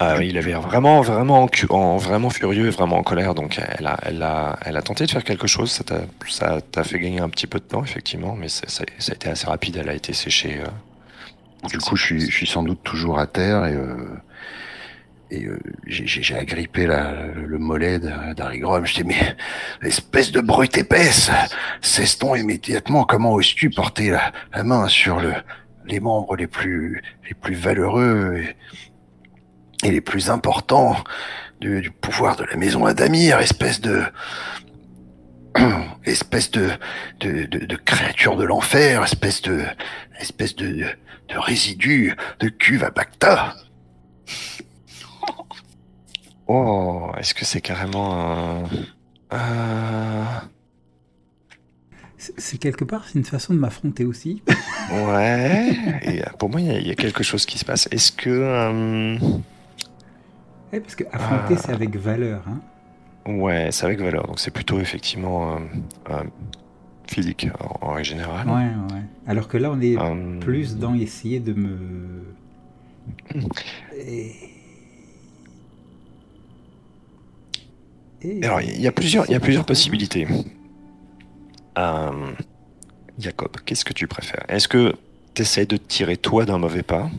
Il avait vraiment, vraiment, en, vraiment furieux, vraiment en colère. Donc, elle a, elle a, elle a tenté de faire quelque chose. Ça t'a, fait gagner un petit peu de temps, effectivement, mais ça, a été assez rapide. Elle a été séchée. Euh, du coup, je suis, je suis sans doute toujours à terre et, euh, euh, j'ai, agrippé le mollet d'Harry Grom. Je dis, mais espèce de brute épaisse, cesse-t-on immédiatement Comment oses-tu porter la, main sur le, les membres les plus, les plus valeureux et les plus importants du, pouvoir de la maison Adamir, espèce de espèce de de, de, créature de l'enfer, espèce de espèce de, de, résidu de cuve à Bacta. Oh, est-ce que c'est carrément un... C'est quelque part, c'est une façon de m'affronter aussi. ouais, et pour moi, il y, a quelque chose qui se passe. Est-ce que... Euh, parce que affronter, c'est avec valeur. Hein. Ouais, c'est avec valeur, donc c'est plutôt effectivement euh, euh, physique en, en règle générale. Ouais, ouais. Alors que là, on est Euh, plus dans essayer de me. Et... Et- Alors, il y a plusieurs, il y a plusieurs possibilités. Jacob, qu'est-ce que tu préfères? Est-ce que tu essaies de te tirer toi d'un mauvais pas?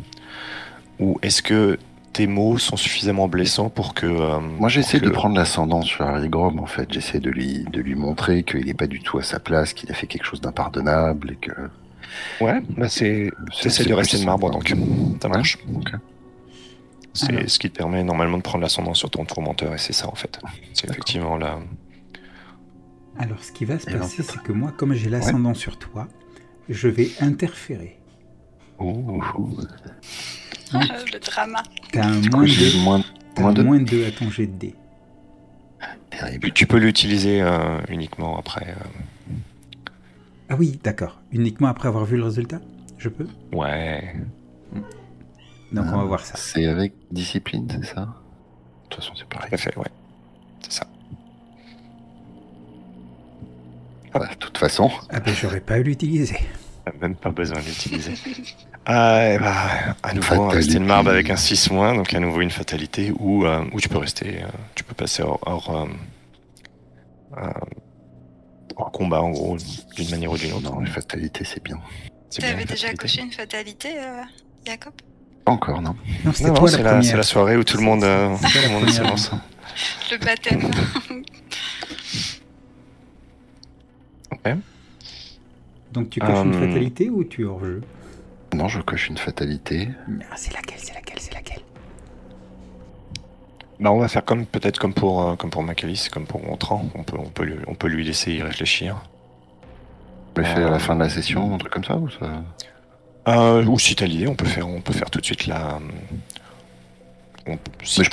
Ou est-ce que tes mots sont suffisamment blessants pour que. euh, Moi, j'essaie de prendre l'ascendant sur Harry Grom, en fait. J'essaie de lui, de lui montrer qu'il n'est pas du tout à sa place, qu'il a fait quelque chose d'impardonnable et que. Ouais, bah c'est. c'est de rester de marbre, donc ça marche. C'est Alors. ce qui te permet normalement de prendre l'ascendant sur ton tourmenteur, et c'est ça en fait. C'est effectivement là. Alors, ce qui va se Et passer, c'est que moi, comme j'ai l'ascendant sur toi, je vais interférer. Ouh. le drama. T'as un moins j'ai 2 moins, moins de moins 2 à ton jet de. Puis tu peux l'utiliser euh, uniquement après. euh, Ah oui, d'accord. Uniquement après avoir vu le résultat? Je peux? Ouais. Donc, Ah. on va voir ça. C'est avec discipline, c'est ça? De toute façon, c'est pareil. Tout à fait, ouais. C'est ça. Bah, de toute façon, Ah ben, j'aurais pas à l'utiliser. T'as Même pas besoin d'utiliser. Ah, et bah, à nouveau, Fatalité. rester une marbre avec un 6 moins, donc à nouveau une fatalité, ou, euh, ou tu peux rester, euh, tu peux passer hors, hors, euh, euh, hors combat en gros, d'une manière ou d'une autre. non, les fatalités, c'est bien. T'avais une déjà fatalité. coché une fatalité, euh, Jacob? Pas encore, non Non, c'est la soirée où tout le monde, euh, tout le monde première. s'élance. Le baptême. Donc, tu coches une fatalité ou tu es hors jeu? Non, je coche une fatalité. Ah, C'est laquelle C'est laquelle C'est laquelle? Bah, on va faire comme peut-être comme pour euh, comme pour Macalis, comme pour Gontran. On peut on peut lui, on peut lui laisser y réfléchir. On le fait à la fin de la session, un truc comme ça ou ça? Euh, ou si t'as l'idée, on peut faire on peut faire tout de suite la. On- si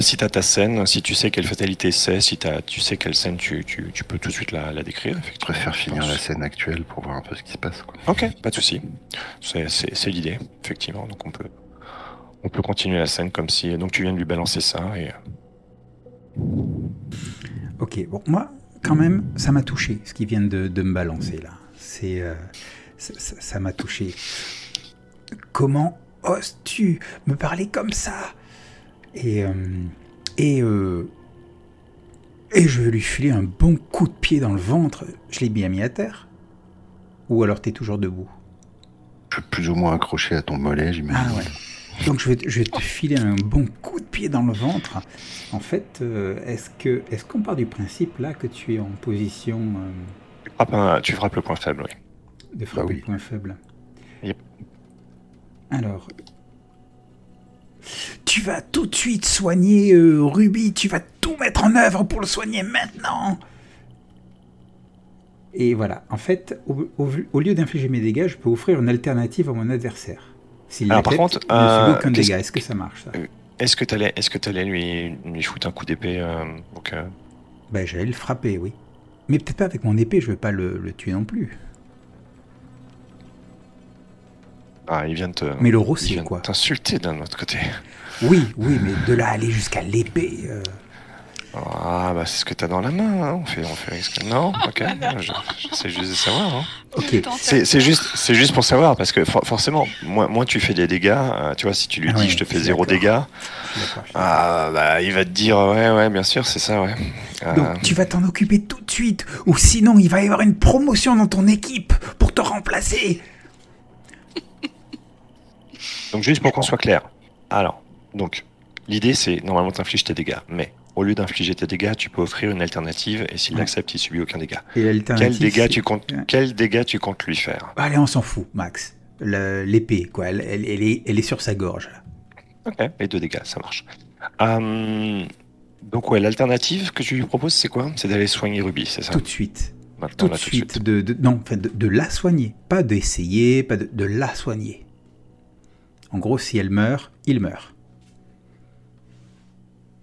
si t'as ta scène, si tu sais quelle fatalité c'est, si t'as tu sais quelle scène tu, tu, tu peux tout de suite la, la décrire. Je préfère finir pense. la scène actuelle pour voir un peu ce qui se passe. Quoi. Ok, pas de souci. C'est l'idée effectivement. Donc on peut on peut continuer la scène comme si donc tu viens de lui balancer ça et Ok, bon, moi, quand même, ça m'a touché, ce qui vient de, de me balancer là. C'est. euh, ça m'a touché. Comment oses-tu me parler comme ça? Et. euh, et. euh, et je vais lui filer un bon coup de pied dans le ventre. Je l'ai bien mis à terre Ou alors t'es toujours debout? Je suis plus ou moins accroché à ton mollet, j'imagine. Ah ouais. Donc je vais, te, je vais te filer un bon coup de pied dans le ventre. En fait, euh, est-ce que est-ce qu'on part du principe là que tu es en position tu frappes, un- tu frappes le point faible. Oui. de frapper oui. le point faible? Yep. Alors, tu vas tout de suite soigner euh, Ruby. Tu vas tout mettre en œuvre pour le soigner maintenant. Et voilà. En fait, au, au- au lieu d'infliger mes dégâts, je peux offrir une alternative à mon adversaire. S'il Alors, par contre, euh, aucun dégât. Est-ce que ça marche ça? Est-ce que t'allais est-ce que t'allais lui lui foutre un coup d'épée euh, donc, euh, Ben, j'allais le frapper, oui. Mais peut-être pas avec mon épée, je vais pas le, le tuer non plus. Ah, il vient de te. Mais le il rossier, vient de quoi. T'insulter d'un autre côté. Oui, oui, mais de là à aller jusqu'à l'épée. euh, Ah, bah c'est ce que t'as dans la main. hein. On fait, on fait. ce que- Non, ok. je- J'essaie juste de savoir. hein. Ok. C'est c'est juste, c'est juste pour savoir parce que for- forcément, moins, moins tu fais des dégâts. euh, tu vois, si tu lui Ah dis, ouais, je te fais zéro d'accord. dégâts, d'accord, ah, bah il va te dire, ouais, ouais, bien sûr, c'est ça, ouais. Euh, Donc tu vas t'en occuper tout de suite, ou sinon il va y avoir une promotion dans ton équipe pour te remplacer. Donc juste pour qu'on soit clair. Alors, donc l'idée c'est normalement t'infliges tes dégâts, mais au lieu d'infliger tes dégâts, tu peux offrir une alternative et s'il Ouais. accepte, il subit aucun dégât. Et l'alternative, Quel dégât tu comptes Ouais. Quel dégât tu comptes lui faire? Allez, on s'en fout, Max. L'épée, quoi, elle, elle- elle est, elle est sur sa gorge. là. Ok, et deux dégâts, ça marche. Hum, donc ouais, l'alternative que tu lui proposes, c'est quoi? C'est d'aller soigner Ruby, c'est ça? Tout de suite. Maintenant, Tout de là, suite. De, de- non, enfin, de, de la soigner. Pas d'essayer, pas de, de la soigner. En gros, si elle meurt, il meurt.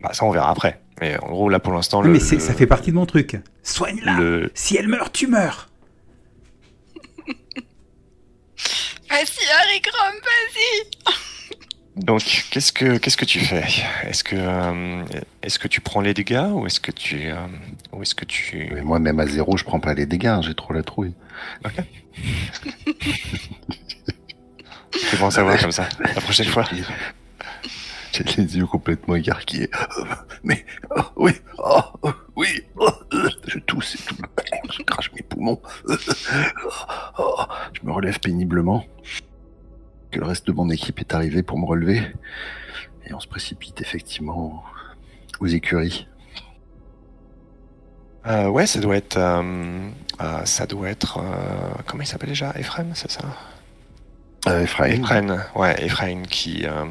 Bah, ça on verra après. Mais en gros, là pour l'instant, le, mais c'est- le- ça fait partie de mon truc. Soigne-la. le- Si elle meurt, tu meurs. Vas-y, Harry Grom, vas-y Donc, qu'est-ce que qu'est-ce que tu fais? Est-ce que euh, est-ce que tu prends les dégâts ou est-ce que tu euh, ou est-ce que tu Mais moi, même à zéro, je prends pas les dégâts, j'ai trop la trouille. C'est bon à savoir comme ça. La prochaine fois. J'ai les yeux complètement écarquillés. Mais, oh, oui, oh, oui, oh, je tousse et tout. Je crache mes poumons. Oh, je me relève péniblement. Que le reste de mon équipe est arrivé pour me relever. Et on se précipite effectivement aux écuries. Euh, ouais, ça doit être euh, euh, ça doit être comment il s'appelle déjà? Ephraim, c'est ça? Euh, Ephraim. Ephraim, ouais, Ephraim qui, euh,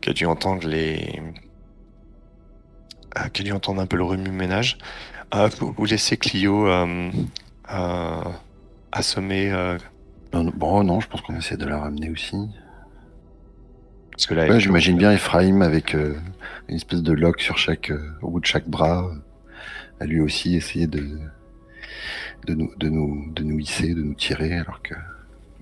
qui a dû entendre les. euh, qui a dû entendre un peu le remue-ménage. Vous, vous laissez Clio assommer. bon, non, je pense qu'on essaie de la ramener aussi. parce que là, Ouais, j'imagine bien Ephraim avec euh, une espèce de lock sur chaque, euh, au bout de chaque bras, à lui aussi essayer de, de, nous, de, nous, de nous hisser, de nous tirer, alors que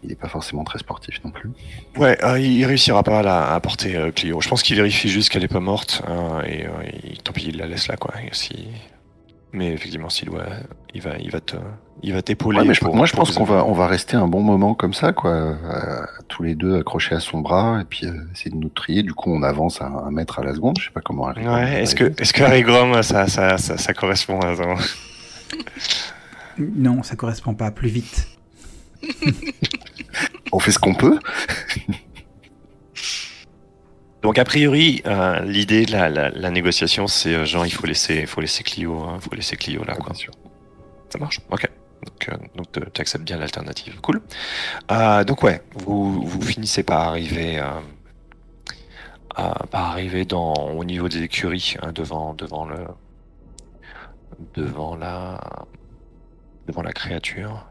il n'est pas forcément très sportif non plus. Ouais, euh, il, réussira pas à, la, à porter euh, Clio. Je pense qu'il vérifie juste qu'elle est pas morte et euh, il- tant pis, il la laisse là quoi. Et si... Mais effectivement, s'il doit, il va, il va te, il va t'épauler. Ouais, mais je- pour- moi, je pense qu'on va, on va rester un bon moment comme ça, quoi, euh, tous les deux accrochés à son bras, et puis euh, essayer de nous trier. Du coup, on avance à un mètre à la seconde. Je sais pas comment arriver. Ouais, est-ce que, est-ce que Harry Grom, ça, ça, ça, ça correspond à ça Non, ça correspond pas. Plus vite. On fait ce qu'on peut. Donc a priori, euh, l'idée de la, la, la négociation, c'est euh, genre il faut laisser, faut laisser Clio, hein, faut laisser Clio là quoi. Ça marche. Ok. Donc, euh, donc te- t'acceptes bien l'alternative. Cool. Euh, donc ouais, vous, vous finissez par arriver, par arriver dans au niveau des écuries hein, devant devant le devant la devant la créature.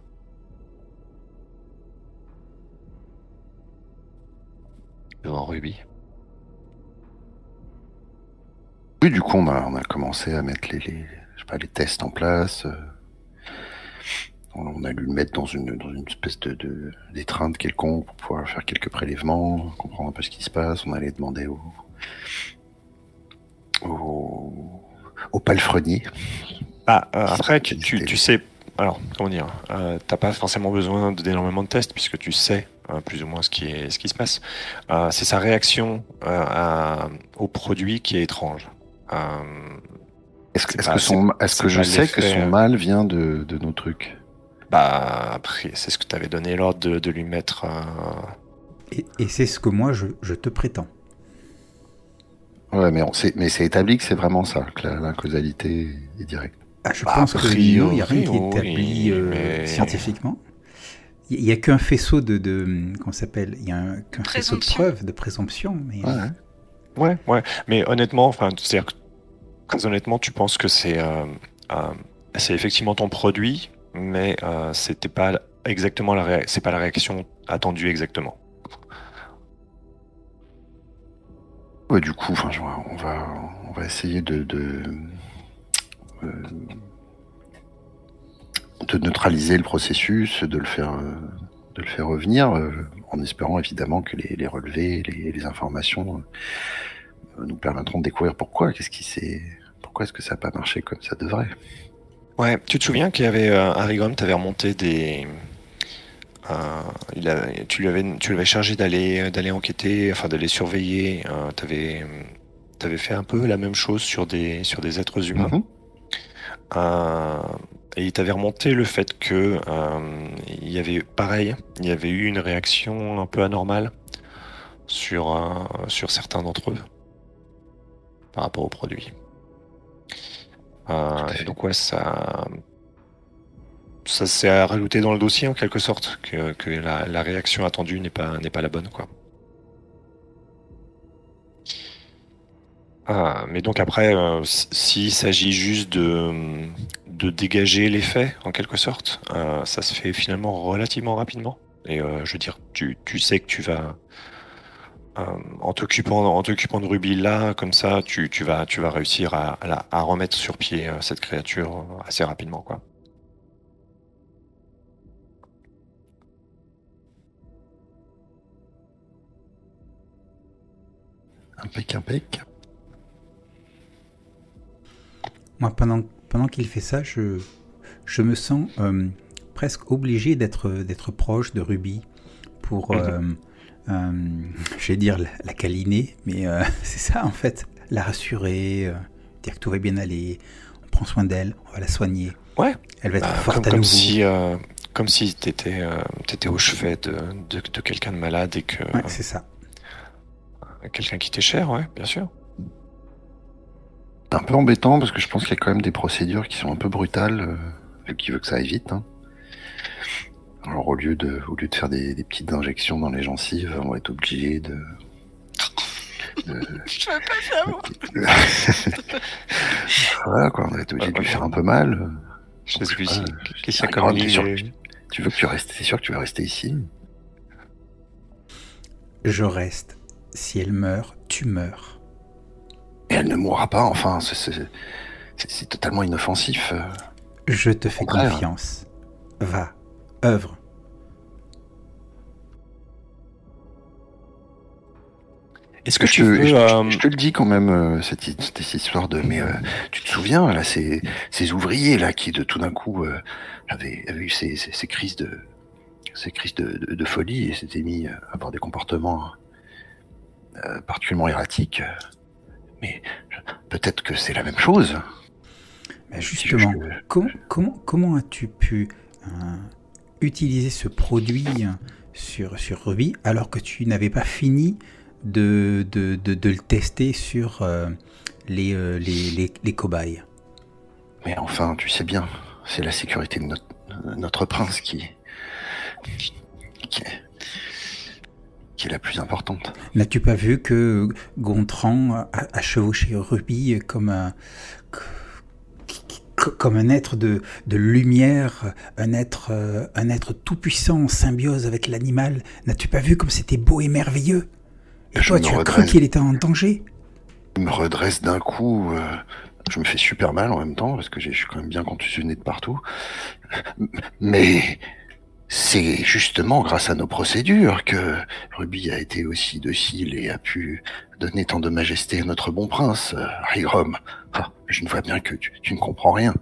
Devant Ruby. Oui, du coup, on a, on a commencé à mettre les, les, je sais pas, les tests en place. euh, On on a dû le mettre dans une, dans une espèce de, de d'étreinte quelconque pour pouvoir faire quelques prélèvements, comprendre un peu ce qui se passe. On allait demander au, au, au palefrenier. Ah, euh, après, tu, tu sais, alors, comment dire, euh, t'as pas forcément besoin de- d'énormément de tests puisque tu sais euh, plus ou moins ce qui, est, ce qui se passe. Euh, c'est sa réaction euh, à- au produit qui est étrange. Euh, Est-ce que, son, je sais que son mal vient de, de nos trucs? Bah, après, c'est ce que tu avais donné l'ordre de, de lui mettre. euh, Et, et c'est ce que moi, je, je te prétends. Ouais, mais, on sait, mais c'est établi que c'est vraiment ça, que la, la causalité est directe. Ah, je Bah, pense que il n'y a rien qui est établi euh, mais- scientifiquement. Il n'y a qu'un faisceau de, de comment ça s'appelle? Il y a un- qu'un faisceau de preuves, de présomption. Mais Ouais, ouais. Ouais, ouais. Mais honnêtement, enfin, c'est-à-dire que très honnêtement, tu penses que c'est euh, euh, c'est effectivement ton produit, mais euh, c'était pas exactement la c'est pas la réaction attendue exactement. Ouais, du coup, enfin, on va, on va essayer de, de, euh, de neutraliser le processus, de le faire, euh, de le faire revenir, euh, en espérant évidemment que les, les relevés, les, les informations euh, nous permettront de découvrir pourquoi, qu'est-ce qui s'est, pourquoi est-ce que ça n'a pas marché comme ça devrait. Ouais, tu te souviens qu'il y avait euh, Harry Grom, t'avais remonté des euh, il tu lui avais tu l'avais chargé d'aller d'aller enquêter, enfin d'aller surveiller. Euh, t'avais t'avais fait un peu la même chose sur des sur des êtres humains. Mhm. Euh, et il t'avait remonté le fait que euh, il y avait pareil, il y avait eu une réaction un peu anormale sur euh, sur certains d'entre eux par rapport au produit. Euh, et donc ouais, ça ça s'est rajouté dans le dossier en quelque sorte que, que la, la réaction attendue n'est pas n'est pas la bonne quoi. Ah, mais donc après, euh, s'il s'agit juste de, de dégager l'effet, en quelque sorte, euh, ça se fait finalement relativement rapidement. Et euh, je veux dire, tu, tu sais que tu vas, en t'occupant en t'occupant de Ruby là, comme ça, tu, tu vas tu vas réussir à, à, remettre sur pied cette créature assez rapidement, quoi. Impec, impec. Moi, pendant, pendant qu'il fait ça, je, je me sens euh, presque obligé d'être proche de Ruby pour, euh, euh, je vais dire, la, la câliner, mais c'est ça en fait, la rassurer, dire que tout va bien aller, on prend soin d'elle, on va la soigner. Ouais. Elle va être Bah, forte comme, à comme nouveau. si, comme si t'étais, t'étais au chevet de, de, de quelqu'un de malade et que Ouais, c'est ça. quelqu'un qui t'est cher, ouais, bien sûr. C'est un peu embêtant parce que je pense qu'il y a quand même des procédures qui sont un peu brutales, euh, vu qu'il veut que ça aille vite. hein. Alors au lieu de, au lieu de faire des, des petites injections dans les gencives, on va être obligé de. de- Je veux pas savoir. voilà quoi, on va être obligé de lui faire un peu mal. Comme t'es ligne sûr et- Tu veux que tu restes, c'est sûr que tu vas rester ici? Je reste. Si elle meurt, tu meurs. Et elle ne mourra pas, enfin, c'est- totalement inoffensif. euh. Je te fais confiance. Va, œuvre. Est-ce que Je tu te, veux... je, euh, je te le dis quand même, euh, cette, hi- cette histoire de. Mais euh, tu te souviens, là, ces, ces ouvriers, là, qui de tout d'un coup euh, avaient, avaient eu ces, ces, ces crises de. Ces crises de, de, de folie et s'étaient mis à avoir des comportements euh, particulièrement erratiques. Mais peut-être que c'est la même chose. Justement, je- je- com- comment, comment as-tu pu euh, utiliser ce produit euh, sur, sur Ruby alors que tu n'avais pas fini de, de, de, de le tester sur euh, les, euh, les, les, les cobayes? Mais enfin, tu sais bien, c'est la sécurité de notre, notre prince qui, qui, qui est la plus importante. N'as-tu pas vu que Gontran a, a chevauché Ruby comme un, comme un être de, de lumière, un être, euh, un être tout-puissant en symbiose avec l'animal? N'as-tu pas vu comme c'était beau et merveilleux? Et Je toi, tu as cru qu'il était en danger? Il me redresse d'un coup. euh, je me fais super mal en même temps parce que je suis quand même bien contusionné de partout. Mais c'est justement grâce à nos procédures que Ruby a été aussi docile et a pu donner tant de majesté à notre bon prince, euh, Rigrom. Ah, je ne vois bien que tu, tu ne comprends rien.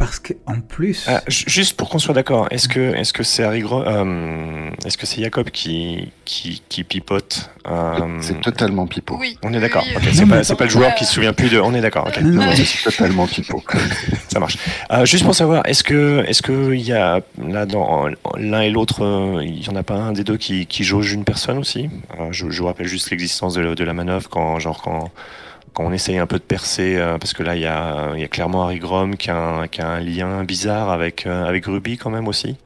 Parce que en plus, ah, ju- juste pour qu'on soit d'accord, est-ce que est-ce que c'est Harry Gro- euh, est-ce que c'est Jacob qui qui, qui pipote euh, C'est totalement pipeau. Oui. On est d'accord. oui, ok, oui. c'est pas le joueur qui se souvient plus de. On est d'accord. Non, non, Non, mais- c'est totalement pipeau. ça marche. Euh, juste pour savoir, est-ce que est-ce que il y a là dans l'un et l'autre, il y en a pas un des deux qui, qui jauge une personne aussi? Euh, je, je vous rappelle juste l'existence de, de la manœuvre quand genre quand quand on essaye un peu de percer, euh, parce que là il y a, il y a clairement Harry Grom qui a, un, qui a un lien bizarre avec euh, avec Ruby quand même aussi.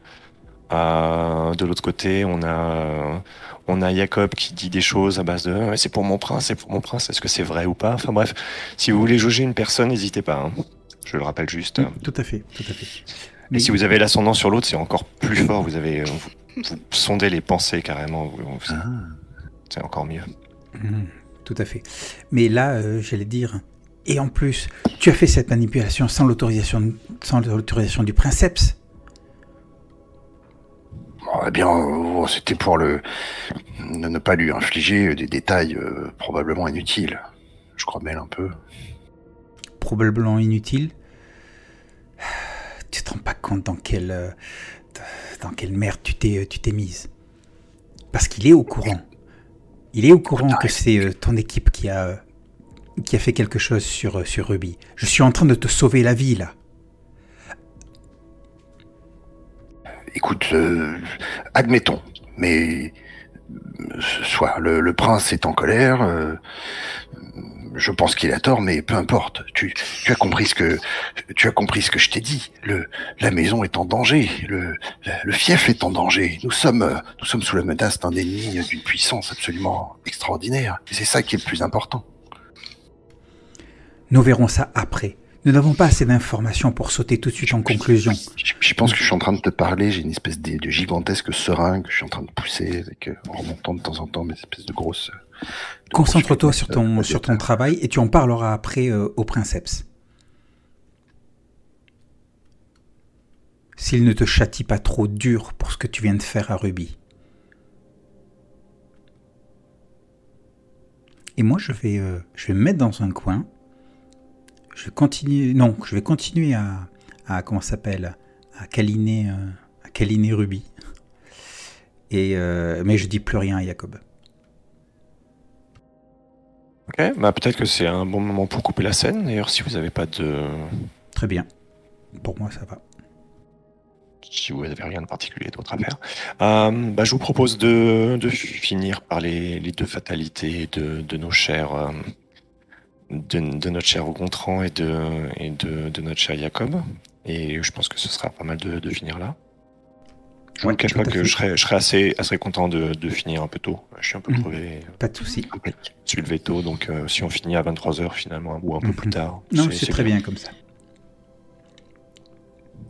Euh, de l'autre côté, on a on a Jacob qui dit des choses à base de c'est pour mon prince, c'est pour mon prince. Est-ce que c'est vrai ou pas? Enfin bref, si vous voulez jauger une personne, n'hésitez pas. hein. Je le rappelle juste. tout à fait, tout à fait. Et si vous avez l'ascendant sur l'autre, c'est encore plus fort. Vous avez vous, vous sondez les pensées carrément. Ah. C'est encore mieux. Mhm, tout à fait. Mais là, euh, j'allais dire, et en plus, tu as fait cette manipulation sans l'autorisation, sans l'autorisation du princeps. Bon, eh bien, euh, c'était pour le ne pas lui infliger des détails euh, probablement inutiles. Je crois bien un peu. probablement inutile. Tu te rends pas compte dans quelle, euh, dans quelle merde tu t'es, tu t'es mise. Parce qu'il est au courant. Il est au courant que c'est euh, ton équipe qui a, qui a fait quelque chose sur, euh, sur Ruby. Je suis en train de te sauver la vie là. Écoute, euh, admettons, mais soit le, le prince est en colère. euh, je pense qu'il a tort, mais peu importe. Tu, tu as compris ce que tu as compris ce que je t'ai dit. Le, la maison est en danger. Le, le fief est en danger. Nous sommes, nous sommes sous la menace d'un ennemi d'une puissance absolument extraordinaire. C'est ça qui est le plus important. Nous verrons ça après. Nous n'avons pas assez d'informations pour sauter tout de suite en conclusion. Je, je pense que je suis en train de te parler. J'ai une espèce de, de gigantesque seringue que je suis en train de pousser avec, euh, en remontant de temps en temps mes espèces de grosses. Concentre-toi sur ton, sur ton travail et tu en parleras après euh, au princeps. S'il ne te châtie pas trop dur pour ce que tu viens de faire à Ruby. Et moi, je vais, euh, je vais me mettre dans un coin. Je vais continuer. Non, je vais continuer à, à comment s'appelle, à câliner, euh, à câliner Ruby. Et euh, mais je dis plus rien à Jacob. Ok, bah peut-être que c'est un bon moment pour couper la scène. D'ailleurs, si vous n'avez pas de, Très bien. Pour moi, ça va. si vous n'avez rien de particulier d'autre à faire, euh, bah, je vous propose de, de finir par les, les deux fatalités de, de nos chers, euh, de, de notre cher Gontran et de, et de, de notre cher Jacob. Et je pense que ce sera pas mal de, de finir là. Je ne Ouais, cache pas que je serais, je serais assez, assez content de, de finir un peu tôt. Je suis un peu Mhm. crevé. Pas de souci. Je suis levé tôt, donc euh, si on finit à 23h finalement, ou un peu Mhm. plus tard. Non, c'est très bien comme ça.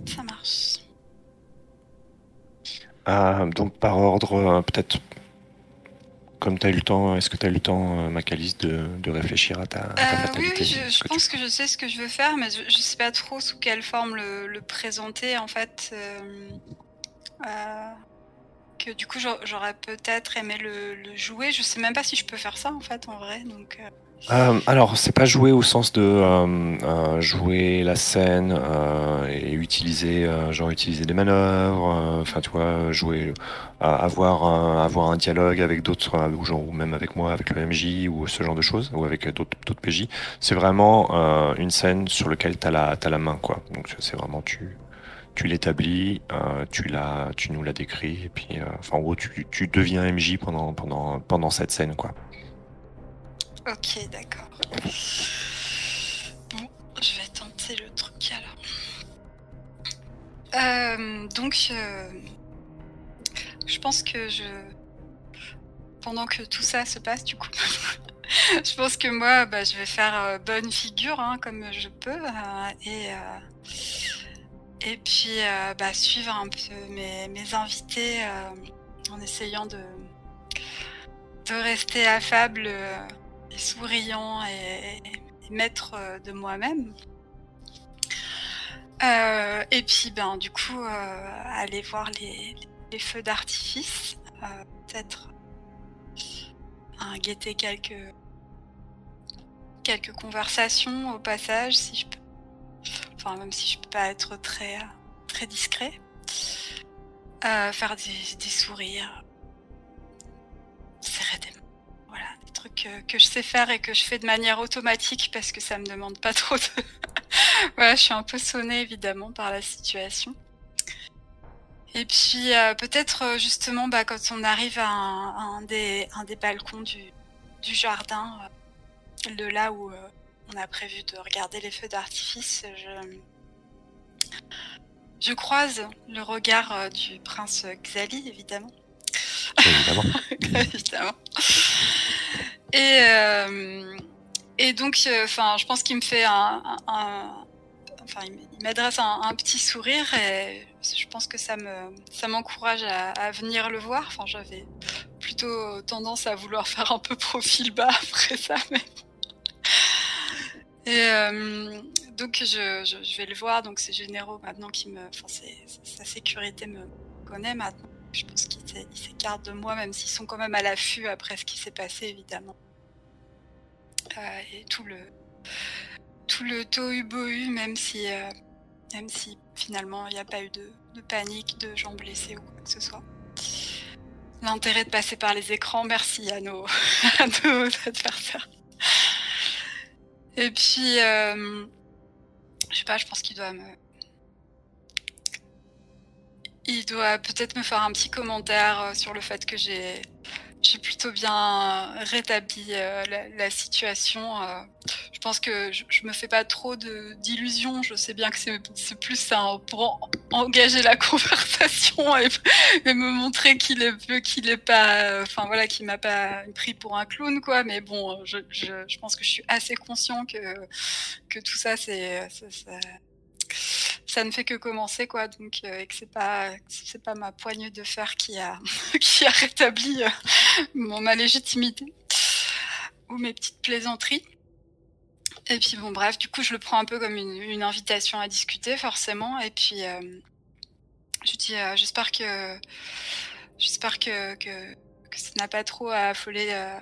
Ça marche. Ah, donc par ordre, euh, peut-être, comme tu as eu le temps, est-ce que tu as eu le temps, euh, Macalis, de, de réfléchir à ta, à ta Euh, oui, fatalité oui, je, ce je que tu- pense que je sais ce que je veux faire, mais je, je sais pas trop sous quelle forme le, le présenter en fait. euh, euh, que du coup j'a- j'aurais peut-être aimé le, jouer. Je sais même pas si je peux faire ça en fait en vrai. Donc euh, Euh, alors, c'est pas jouer au sens de euh, euh, jouer la scène euh, et utiliser, euh, genre utiliser des manœuvres, euh, enfin tu jouer, euh, avoir un, avoir un dialogue avec d'autres, euh, ou ou même avec moi, avec le MJ ou ce genre de choses, ou avec d'autres PJ. C'est vraiment euh, une scène sur laquelle t'as la t'as la main quoi. Donc c'est vraiment tu tu l'établis, euh, tu nous la décris et puis euh, enfin en gros tu deviens MJ pendant cette scène quoi. ok, d'accord. Bon, je vais tenter le truc alors. Euh, donc, je pense que je. Pendant que tout ça se passe, du coup, je pense que moi, bah, je vais faire bonne figure, hein, comme je peux, et. Et puis, euh, bah, suivre un peu mes, invités euh, en essayant de, de rester affable euh, et souriant et, maître de moi-même. Et puis, ben, du coup, aller voir les, feux d'artifice, peut-être guetter quelques quelques conversations au passage, si je peux. Enfin, même si je peux pas être très euh, très discret. Euh, faire des, des sourires, serrer des mains. Voilà, des trucs que je sais faire et que je fais de manière automatique parce que ça me demande pas trop de. voilà, je suis un peu sonnée évidemment par la situation. Et puis euh, peut-être justement bah, quand on arrive à un, des, un des balcons du, du jardin, de là où on a prévu de regarder les feux d'artifice, je, je croise le regard euh, du prince Xali évidemment. Évidemment. évidemment. Et, euh, et donc, euh, je pense qu'il me fait un, enfin, il m'adresse un, un petit sourire et je pense que ça me, ça m'encourage à, à venir le voir. Enfin, j'avais plutôt tendance à vouloir faire un peu profil bas après ça, mais. Et euh, donc je, vais le voir. Donc c'est généraux maintenant qui me, enfin, sa sécurité me connaît maintenant. Je pense qu'ils s'é- ils s'écartent de moi, même s'ils sont quand même à l'affût après ce qui s'est passé, évidemment. Euh, et tout le tout le tohu-bohu, même si euh, même si finalement il n'y a pas eu de, de panique, de gens blessés ou quoi que ce soit. L'intérêt de passer par les écrans, merci à nos, à nos adversaires. Et puis, euh, je sais pas, je pense qu'il doit me, il doit peut-être me faire un petit commentaire euh, sur le fait que j'ai j'ai plutôt bien rétabli euh, la, situation. euh. je pense que je, je me fais pas trop d'illusions. Je sais bien que c'est plus un, pour en- engager la conversation et, me montrer qu'il est qu'il est pas, enfin voilà, qu'il m'a pas pris pour un clown quoi. Mais bon, je pense que je suis assez conscient que que tout ça c'est ça- ne fait que commencer quoi. Donc euh, et que c'est pas c'est pas ma poignée de fer qui a qui a rétabli euh, mon ma légitimité ou mes petites plaisanteries. Et puis bon bref du coup je le prends un peu comme une, invitation à discuter forcément. Et puis euh, je dis j'espère que j'espère que, que ça n'a pas trop affolé euh,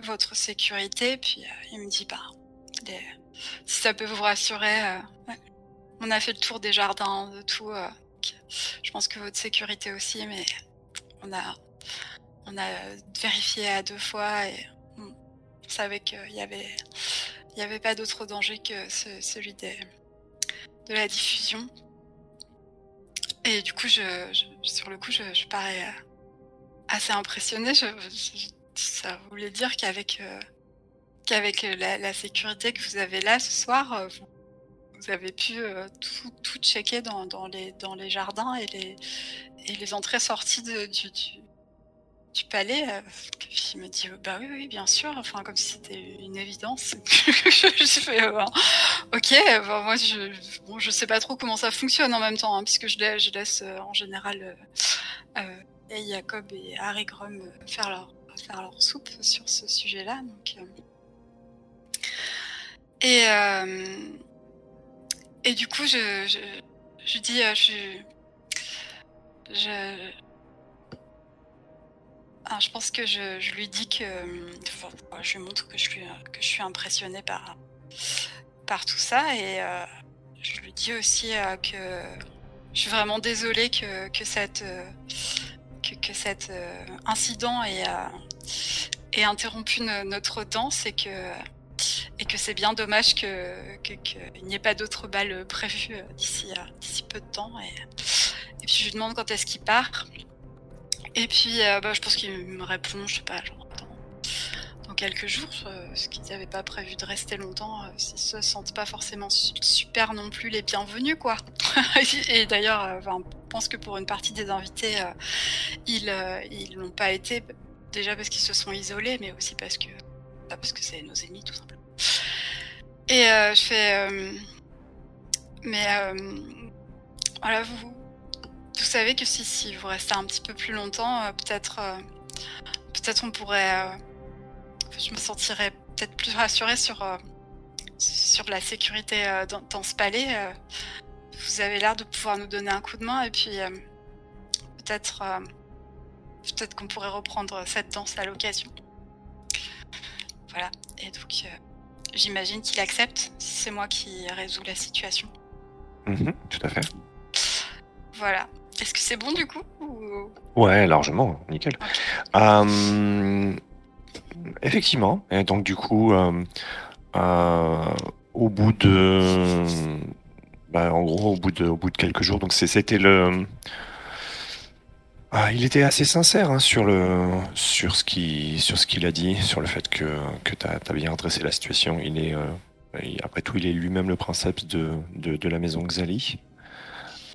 votre sécurité. Puis il me dit, bah, si ça peut vous rassurer, on a fait le tour des jardins, de tout. je pense que votre sécurité aussi, mais on a, on a vérifié à deux fois et on savait qu'il y avait, y avait pas d'autre danger que celui de la diffusion. Et du coup, je, sur le coup, je, je parais assez impressionnée. ça voulait dire qu'avec euh, qu'avec la, sécurité que vous avez là ce soir, euh, vous, avez pu euh, tout, checker dans, les, jardins et les, entrées-sorties du, palais. il me dit bah oui, oui, bien sûr. Enfin, comme si c'était une évidence. je fais ok. moi, je bon, je sais pas trop comment ça fonctionne en même temps, hein, puisque je laisse, laisse en général et Jacob et Harry Grum euh, faire leur, soupe sur ce sujet-là. Euh. et, euh, et du coup, je, je, je dis, je, je, ah, je pense que je, je, lui dis que, je lui montre que je suis, que je suis impressionnée par, par tout ça. Et je lui dis aussi que je suis vraiment désolée que, que cette que, cet euh, incident ait, euh, interrompu notre danse et que et que c'est bien dommage qu'il n'y ait pas d'autres balles prévues euh, d'ici d'ici peu de temps. Et, puis je lui demande quand est-ce qu'il part. Et puis bah, je pense qu'il me répond je sais pas genre dans, quelques jours ce qu'ils n'avaient pas prévu de rester longtemps s'ils se sentent pas forcément super non plus les bienvenus quoi. Et d'ailleurs je pense que pour une partie des invités, euh, ils euh, ils l'ont pas été déjà parce qu'ils se sont isolés, mais aussi parce que parce que c'est nos ennemis tout simplement. Et euh, je fais mais voilà vous vous savez que si, si vous restez un petit peu plus longtemps, peut-être peut-être on pourrait je me sentirais peut-être plus rassurée sur sur la sécurité dans, ce palais vous avez l'air de pouvoir nous donner un coup de main et puis euh, peut-être euh, peut-être qu'on pourrait reprendre cette danse à l'occasion. Voilà. Et donc euh, j'imagine qu'il accepte si c'est moi qui résous la situation. Mhm, tout à fait. Voilà. Est-ce que c'est bon du coup Ouais, largement, nickel. effectivement. Et donc du coup, au bout de bah, en gros, au bout de, au bout de quelques jours. Donc c'était le. Ah, il était assez sincère hein, sur le sur ce qui sur ce qu'il a dit, sur le fait que que t'as as bien redressé la situation. Il est euh, après tout, il est lui-même le princeps de, de, de la maison Xali.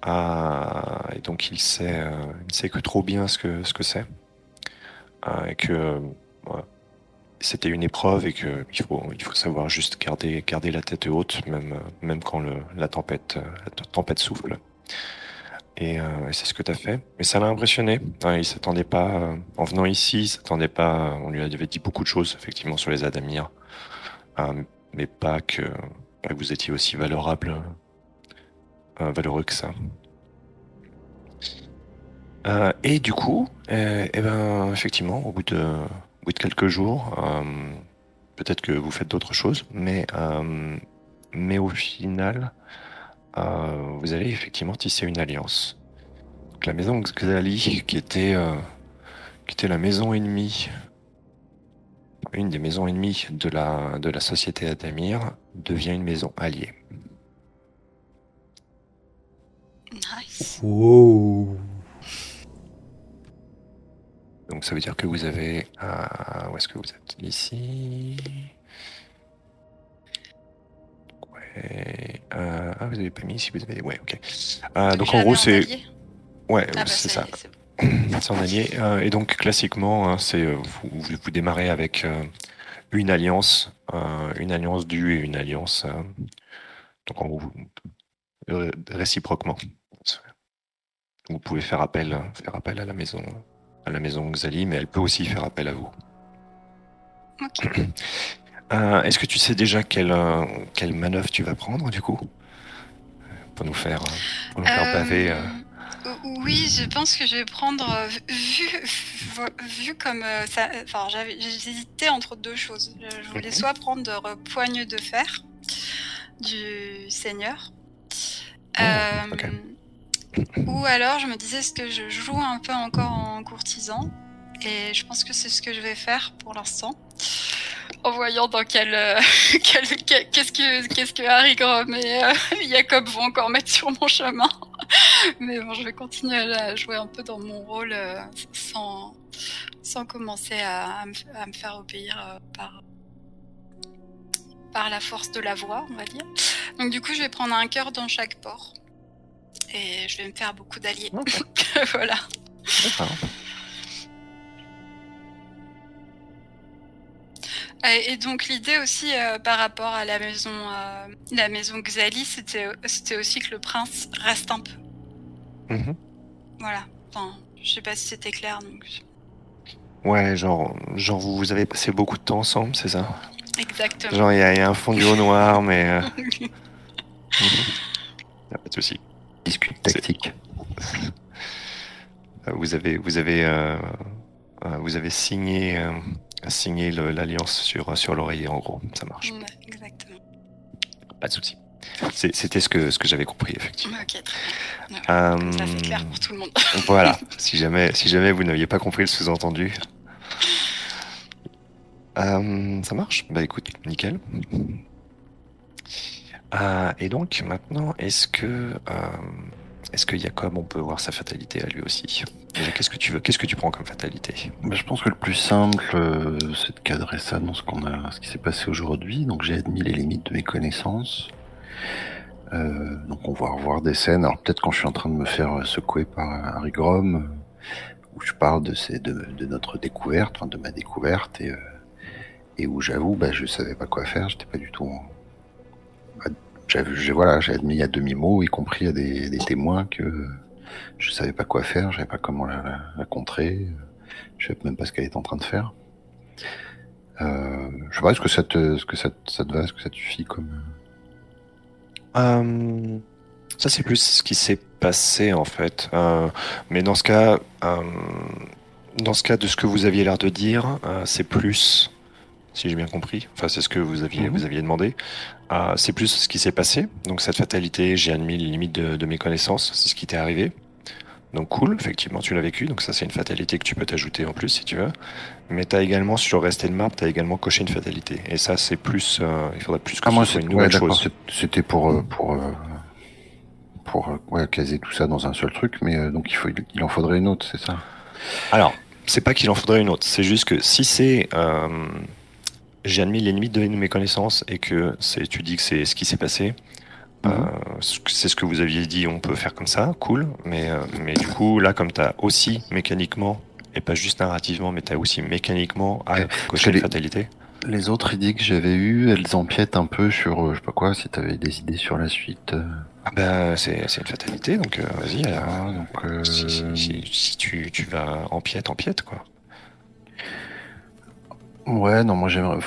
Ah, et donc il sait euh, il sait que trop bien ce que ce que c'est ah, et que c'était une épreuve et qu'il faut, il faut savoir juste garder, garder la tête haute, même, même quand le, la, tempête, la tempête souffle. Et euh, c'est ce que tu as fait. Mais ça l'a impressionné. il s'attendait pas, euh, en venant ici, il s'attendait pas, on lui avait dit beaucoup de choses, effectivement, sur les Adamirs. Euh, mais pas que, vous étiez aussi valorable, valeureux que ça. et du coup, eh ben, effectivement, au bout de, bout de quelques jours, peut-être que vous faites d'autres choses, mais, mais au final, euh, vous allez effectivement tisser une alliance. Donc, la maison Xali, qui était, qui était la maison ennemie, une des maisons ennemies de la, de la société Adamir, devient une maison alliée. Nice. Donc ça veut dire que vous avez... Euh, où est-ce que vous êtes? Ici. Euh, ah, vous avez pas mis ici, vous avez... Ouais, ok. Euh, donc en gros, c'est... Ouais, ah, bah, c'est ça. C'est en allié. et donc classiquement, hein, c'est vous, vous, démarrez avec une alliance, une alliance due et une alliance. donc en gros, réciproquement. Vous pouvez faire appel, faire appel à la maison à la maison Xali, mais elle peut aussi faire appel à vous. Euh, est-ce que tu sais déjà quelle, euh, quelle manœuvre tu vas prendre du coup Pour nous faire, pour nous faire baver. Euh. Oui, je pense que je vais prendre, vu, vu comme ça. Enfin, j'hésitais entre deux choses. Je voulais Mhm. soit prendre poigne de fer du Seigneur, Oh, euh, ou alors je me disais est-ce que je joue un peu encore en courtisan et je pense que c'est ce que je vais faire pour l'instant. En voyant dans quel, euh, quel- qu'est-ce que qu'est-ce que Harry Grom et euh, Jacob vont encore mettre sur mon chemin. Mais bon, je vais continuer à jouer un peu dans mon rôle euh, sans sans commencer à, à me, à me faire obéir par par la force de la voix, on va dire. Donc du coup, je vais prendre un cœur dans chaque port et je vais me faire beaucoup d'alliés. voilà. D'accord. Et, donc l'idée aussi euh, par rapport à la maison, euh, la maison Xali, c'était c'était aussi que le prince reste un peu. Mhm. Voilà. Enfin, je sais pas si c'était clair. Donc Ouais, genre, genre vous, vous avez passé beaucoup de temps ensemble, c'est ça? Exactement. Genre, il y, a il y a un fond du haut noir, mais. euh. Y a pas de souci. Discute tactique. Euh, Vous avez, vous avez, euh, euh, vous avez signé, le- l'alliance sur, sur l'oreiller, en gros. Ça marche. Ouais, exactement. Pas de souci. C'était ce que, ce que j'avais compris, effectivement. Ok, très bien. Comme ça, c'est clair pour tout le monde. Voilà. Si jamais, si jamais vous n'aviez pas compris le sous-entendu. Euh, ça marche Bah écoute, nickel. Euh, et donc maintenant, est-ce que, euh, est-ce que Jacob, on peut voir sa fatalité à lui aussi? Qu'est-ce que tu veux Qu'est-ce que tu prends comme fatalité? Bah, je pense que le plus simple, euh, c'est de cadrer ça dans ce qu'on a, ce qui s'est passé aujourd'hui. Donc j'ai admis les limites de mes connaissances. Euh, donc on va revoir des scènes. Alors peut-être quand je suis en train de me faire euh, secouer par Harry Grom, où je parle de, notre découverte, enfin de ma découverte, et, où j'avoue, bah, je savais pas quoi faire. J'étais pas du tout. en- j'ai- voilà, admis à demi mot, y compris à des, des témoins, que euh, je savais pas quoi faire, je savais pas comment la, la, la contrer. Je sais même pas ce qu'elle est en train de faire. Euh, je sais pas, est-ce que ça te, que ça, ça te va, est-ce que ça te suffit comme. Euh, Ça, c'est plus ce qui s'est passé en fait. Euh, mais dans ce cas, euh, dans ce cas de ce que vous aviez l'air de dire, euh, c'est plus, si j'ai bien compris, enfin c'est ce que vous aviez, Mhm. vous aviez demandé, euh, c'est plus ce qui s'est passé. Donc cette fatalité, j'ai admis les limites de, de mes connaissances, c'est ce qui t'est arrivé. Donc cool, effectivement tu l'as vécu, donc ça c'est une fatalité que tu peux t'ajouter en plus si tu veux. Mais t'as également, sur le resté de map, t'as également coché une fatalité. Et ça c'est plus, euh, il faudrait plus que Ah, moi, ce soit une nouvelle chose. c'était pour, euh, pour, euh, pour, ouais, caser tout ça dans un seul truc, mais donc il faut, il en faudrait une autre, c'est ça? Alors, c'est pas qu'il en faudrait une autre, c'est juste que si c'est j'ai admis les limites de mes connaissances et que c'est tu dis que c'est ce qui s'est passé, Mhm. euh, c'est ce que vous aviez dit, on peut faire comme ça, cool, mais euh, mais du coup là comme tu as aussi mécaniquement et pas juste narrativement, mais tu as aussi mécaniquement à cocher les- une fatalité. Les autres idées que j'avais eues, elles empiètent un peu sur, euh, je sais pas quoi, si t'avais des idées sur la suite. euh. Ah ben c'est c'est une fatalité, donc euh, vas-y. Ah, donc, Si, si- si- si tu, tu vas empiète, empiète quoi. Ouais, non, moi j'aimerais.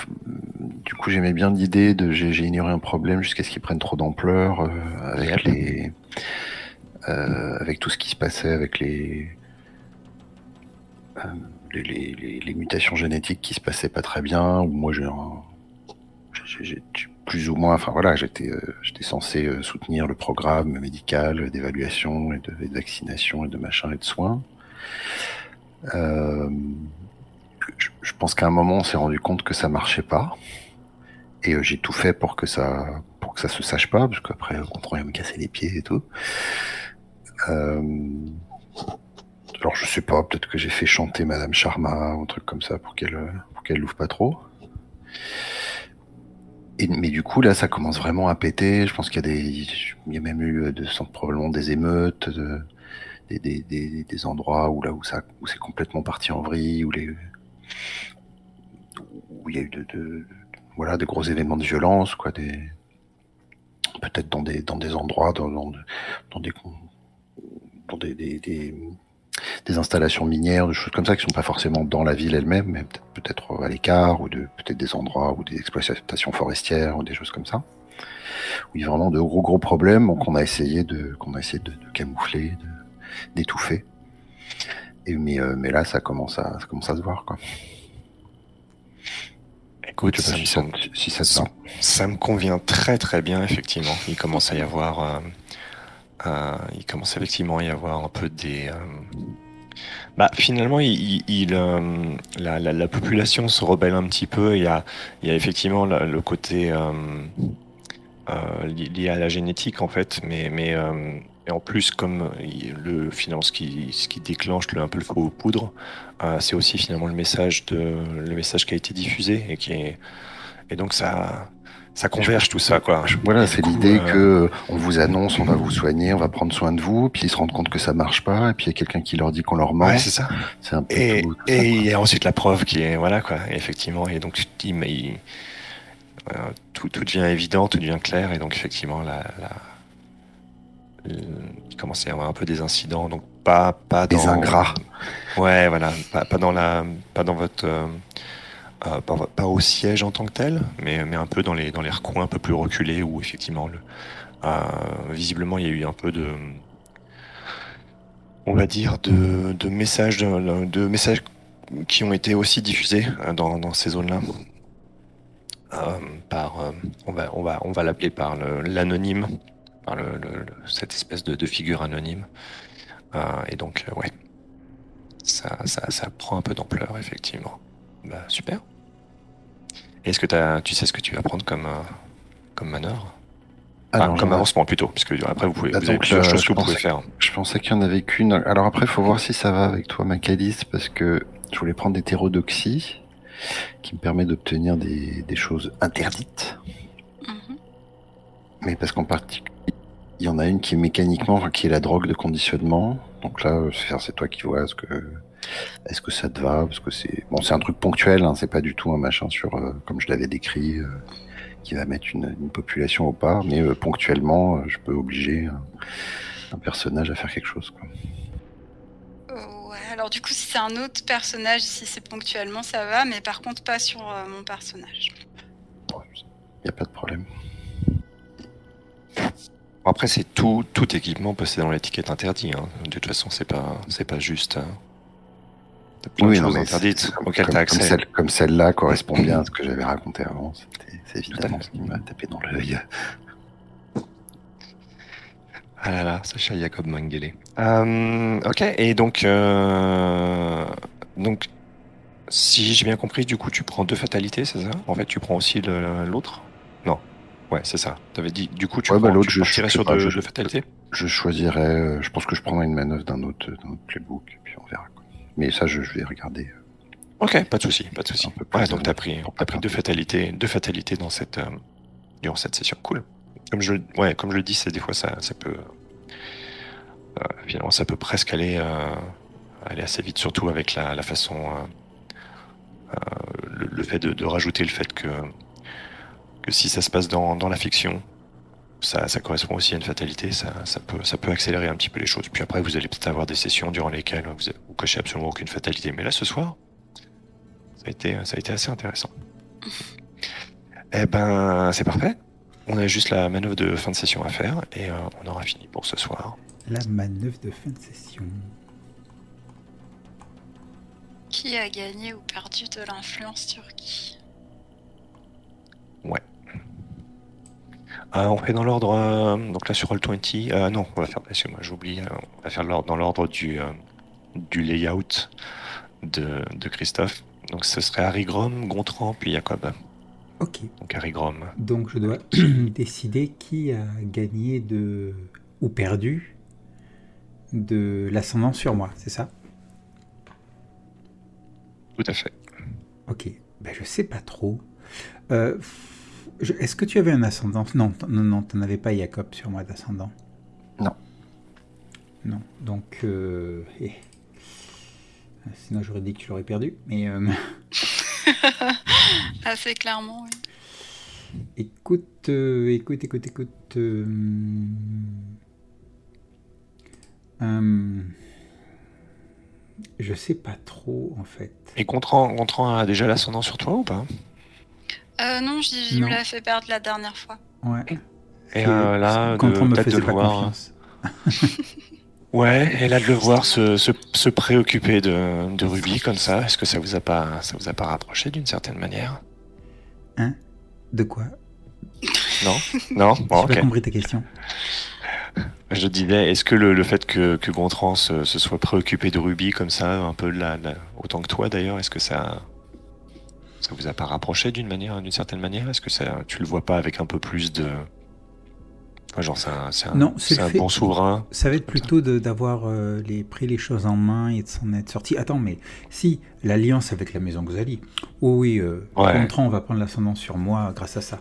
Du coup, j'aimais bien l'idée de j'ai ignoré un problème jusqu'à ce qu'il prenne trop d'ampleur euh, avec Yep. les. euh, avec tout ce qui se passait avec les. euh, les, les- les- les mutations génétiques qui se passaient pas très bien, ou moi j'ai un. plus ou moins. Enfin voilà, j'étais euh, j'étais censé euh, soutenir le programme médical d'évaluation et de, et de vaccination et de machin et de soins. Euh, je, pense qu'à un moment, on s'est rendu compte que ça marchait pas. Et euh, j'ai tout fait pour que ça, pour que ça se sache pas, parce qu'après, on pourrait me casser les pieds et tout. Euh, alors, je sais pas, peut-être que j'ai fait chanter Madame Sharma ou un truc comme ça pour qu'elle, pour qu'elle l'ouvre pas trop. Mais du coup, là, ça commence vraiment à péter. Je pense qu'il y a des, il y a même eu euh, de, probablement des émeutes, de- des, des, des, des endroits où là où ça, où c'est complètement parti en vrille, où les, où il y a eu de, voilà, des gros événements de violence, quoi, peut-être dans des, dans des endroits, dans, dans, des, dans des, des, installations minières, des choses comme ça qui sont pas forcément dans la ville elle-même, mais peut-être, à l'écart, ou de, peut-être des endroits ou des exploitations forestières, ou des choses comme ça. A vraiment de gros gros problèmes qu'on a essayé de, qu'on a essayé de, de camoufler, d'étouffer. Et mais, euh, mais là, ça commence à, ça commence à se voir, quoi. Écoute, ça, me si ça, semble- si ça me convient très très bien, effectivement. Il commence à y avoir, euh, euh, il commence effectivement à y avoir un peu des. euh, Bah, finalement, il, il- il, euh, la, la- la population se rebelle un petit peu. Il y a, il y a effectivement le, le côté li- lié à la génétique en fait, mais mais et en plus comme il- le finalement ce qui ce qui déclenche le, un peu le feu aux poudres, euh, c'est aussi finalement le message de le message qui a été diffusé et qui est et donc ça ça converge tout ça quoi. Voilà, c'est l'idée euh, que on vous annonce, on va vous soigner, on va prendre soin de vous, puis ils se rendent compte que ça marche pas, et puis il y a quelqu'un qui leur dit qu'on leur ment. Ouais, c'est ça. c'est un peu Et, tout, tout ça, et il y a ensuite la preuve qui est voilà quoi, et effectivement, et donc mais il- euh, tout, tout devient évident, tout devient clair, et donc effectivement, la, la- il commence à y avoir un peu des incidents, donc pas pas Des dans ingrats. Ouais, voilà, pas, pas dans la, pas dans votre, euh, euh, pas, pas au siège en tant que tel, mais mais un peu dans les dans les recoins un peu plus reculés où effectivement le, euh, visiblement il y a eu un peu de, on va dire de, de messages de, de messages qui ont été aussi diffusés euh, dans, dans ces zones-là Euh, par, euh, on va on va on va l'appeler par l'anonyme, par le, le- le- cette espèce de, de figure anonyme, Euh, et donc euh, ouais ça, ça, ça prend un peu d'ampleur, effectivement. Bah, super. Est-ce que tu sais ce que tu vas prendre comme, euh, comme manœuvre? Enfin, Alors, Comme avancement plutôt, parce que après, vous, pouvez, Bah, vous avez plusieurs euh, choses je que vous pouvez faire. Je pensais qu'il y en avait qu'une. Alors après, il faut voir si ça va avec toi, Macalis, parce que je voulais prendre d'hétérodoxie, qui me permet d'obtenir des, des choses interdites. Mhm. Mais parce qu'en particulier, il y en a une qui est mécaniquement, qui est la drogue de conditionnement. Donc là, c'est toi qui vois, est-ce que, est-ce que ça te va? Parce que c'est bon, c'est un truc ponctuel, hein, c'est pas du tout un machin sur, euh, comme je l'avais décrit, euh, qui va mettre une, une population au pas, mais euh, ponctuellement, je peux obliger un, un personnage à faire quelque chose. Quoi. Oh, ouais, alors du coup, si c'est un autre personnage, si c'est ponctuellement, ça va, mais par contre, pas sur mon personnage. Il n'y a pas de problème. Après, c'est tout, tout équipement possédant l'étiquette interdit. hein. De toute façon, c'est pas, c'est pas juste. hein. De non, interdites c'est- comme- auxquelles comme- t'as comme accès. celle- Comme celle-là correspond bien à ce que j'avais raconté avant. C'était- C'est évidemment ce qui m'a tapé dans l'œil. Ah là là, Sacha Jacob Mengele. Euh, ok, et donc, euh, donc, si j'ai bien compris, du coup, tu prends deux fatalités, c'est ça? En fait, tu prends aussi l'autre? Ouais, c'est ça. T'avais dit, du coup, tu, Ouais, bah, prends- l'autre, tu je- partirais je sur deux, je- deux fatalités Je choisirais, euh, je pense que je prendrai une manœuvre d'un autre, d'un autre playbook, et puis on verra. Quoi. Mais ça, je, je vais regarder. Ok, pas de souci, pas de souci. Ouais, donc t'as pris, t'as pris deux fatalités, deux fatalités dans cette, euh, durant cette session. Cool. Comme je, ouais, comme je le dis, c'est des fois ça, ça peut, euh, finalement, ça peut presque aller, euh, aller assez vite, surtout avec la, la façon, euh, euh, le, le fait de, de rajouter le fait que, que si ça se passe dans, dans la fiction, ça, ça correspond aussi à une fatalité, ça, ça peut, ça peut accélérer un petit peu les choses. Puis après, vous allez peut-être avoir des sessions durant lesquelles vous, vous cochez absolument aucune fatalité. Mais là, ce soir, ça a été, ça a été assez intéressant. Eh ben, c'est parfait. On a juste la manœuvre de fin de session à faire et euh, on aura fini pour ce soir. La manœuvre de fin de session. Qui a gagné ou perdu de l'influence sur qui Euh, on fait dans l'ordre, euh, donc là sur Roll20, euh, non, on va faire, excuse-moi, j'oublie, on va faire dans l'ordre du, du layout de, de Christophe. Donc ce serait Harry Grom, Gontran, puis Jacob. Ok. Donc Harry Grom. Donc je dois décider qui a gagné de ou perdu de l'ascendant sur moi, c'est ça? Tout à fait. Ok. Ben je sais pas trop. Euh, Est-ce que tu avais un ascendant? Non, non, non, t'en avais pas, Jacob, sur moi d'ascendant. Non. Non. Donc, euh, eh. sinon j'aurais dit que tu l'aurais perdu. Mais euh, Assez clairement, oui. écoute, euh, écoute, écoute, écoute. euh, euh, je sais pas trop en fait. Et Gontran a déjà l'ascendant sur toi ou pas? Euh, non, je- il Non. me l'a fait perdre la dernière fois. Ouais. Et euh, là, quand de- on me peut-être de faisait le pas voir. confiance. Ouais, et là de le voir se, se, se préoccuper de, de Ruby comme ça, est-ce que ça vous a pas ça vous a pas rapproché d'une certaine manière? Hein? De quoi? Non Non Bon, J'ai pas compris ta question. Je disais, est-ce que le, le fait que, que Gontran se, se soit préoccupé de Ruby comme ça, un peu de la, la- autant que toi d'ailleurs, est-ce que ça ça vous a pas rapproché d'une manière d'une certaine manière? Est-ce que ça tu le vois pas avec un peu plus de Enfin, genre c'est un, c'est un, Non, c'est c'est le un fait- bon souverain? Ça va être plutôt de- d'avoir euh, les, pris les choses en main et de s'en être sorti. Attends, mais si, l'alliance avec la maison Xali. Oh oui, euh, Ouais. Gontran va prendre l'ascendant sur moi grâce à ça.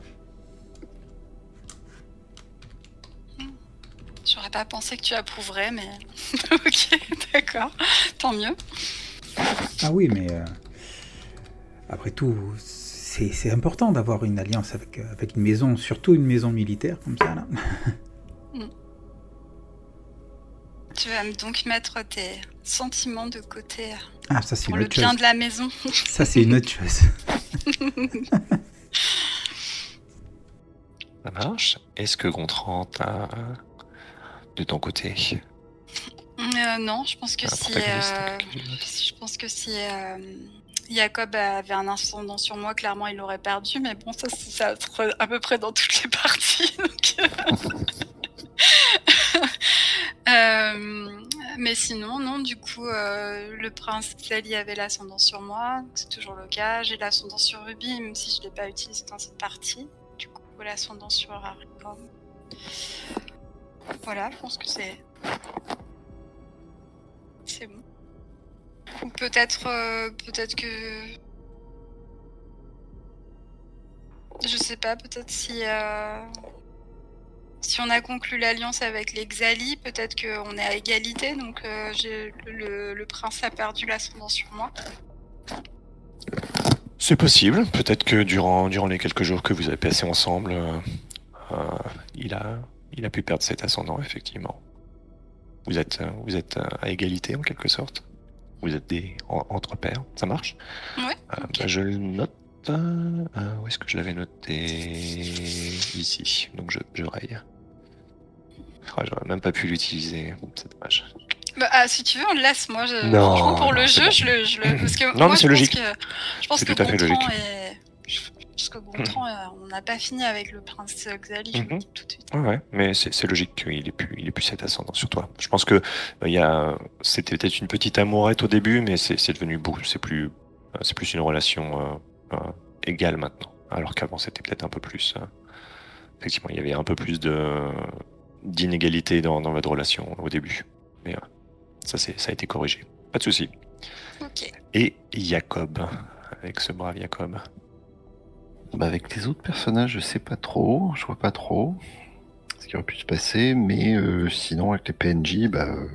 J'aurais pas pensé que tu approuverais, mais ok, d'accord, tant mieux. Ah oui, mais euh, après tout, c'est important d'avoir une alliance avec, euh, avec une maison, surtout une maison militaire comme ça. Là. Tu vas donc mettre tes sentiments de côté Ah, ça c'est pour le bien chose. de la maison. Ça c'est une autre chose. Ça marche Est-ce que Gontran t'a de ton côté? Euh, non, je pense que si, euh, je pense que si euh, Jacob avait un ascendant sur moi, clairement il l'aurait perdu. Mais bon, ça, ça serait à peu près dans toutes les parties. euh. Euh, mais sinon, non. Du coup, euh, le prince Xali avait l'ascendant sur moi, c'est toujours le cas. J'ai l'ascendant sur Ruby, même si je l'ai pas utilisé dans cette partie. Du coup, l'ascendant sur Haricom. Voilà, je pense que c'est c'est bon. Ou peut-être euh, peut-être que je sais pas, peut-être si euh, si on a conclu l'alliance avec les Xali, peut-être qu'on est à égalité, donc euh, le, prince a perdu l'ascendant sur moi. C'est possible. Peut-être que durant, durant les quelques jours que vous avez passés ensemble, il, a, il a pu perdre cet ascendant, effectivement. Vous êtes, vous êtes à égalité, en quelque sorte. Vous êtes des en- entre pairs. Ça marche Ouais, Euh, ok. bah, Je le note. euh, où est-ce que je l'avais noté? Ici. Donc je, je raye. Ah, J'aurais même pas pu l'utiliser. C'est dommage. Bah, ah, si tu veux, on le laisse. Moi, je, Non, franchement, pour le non, jeu, bon. je le, je le- parce que Non, moi, mais c'est logique. que- je pense C'est que tout à fait logique. est- je- Parce que Gontran, euh, on n'a pas fini avec le prince Xali, je vous Mhm. le dis tout de suite. Ouais, mais c'est logique qu'il ait pu, il ait pu cet ascendant sur toi. Je pense que euh, il c'était peut-être une petite amourette au début, mais c'est devenu beaucoup, c'est plus, euh, c'est plus une relation égale maintenant. Alors qu'avant c'était peut-être un peu plus. effectivement, il y avait un peu plus de d'inégalité dans, dans votre relation au début, mais ça a été corrigé. Pas de souci. Et Jacob, avec ce brave Jacob. Bah, avec les autres personnages, je sais pas trop, je vois pas trop ce qui aurait pu se passer, mais euh, sinon avec les PNJ, bah, euh,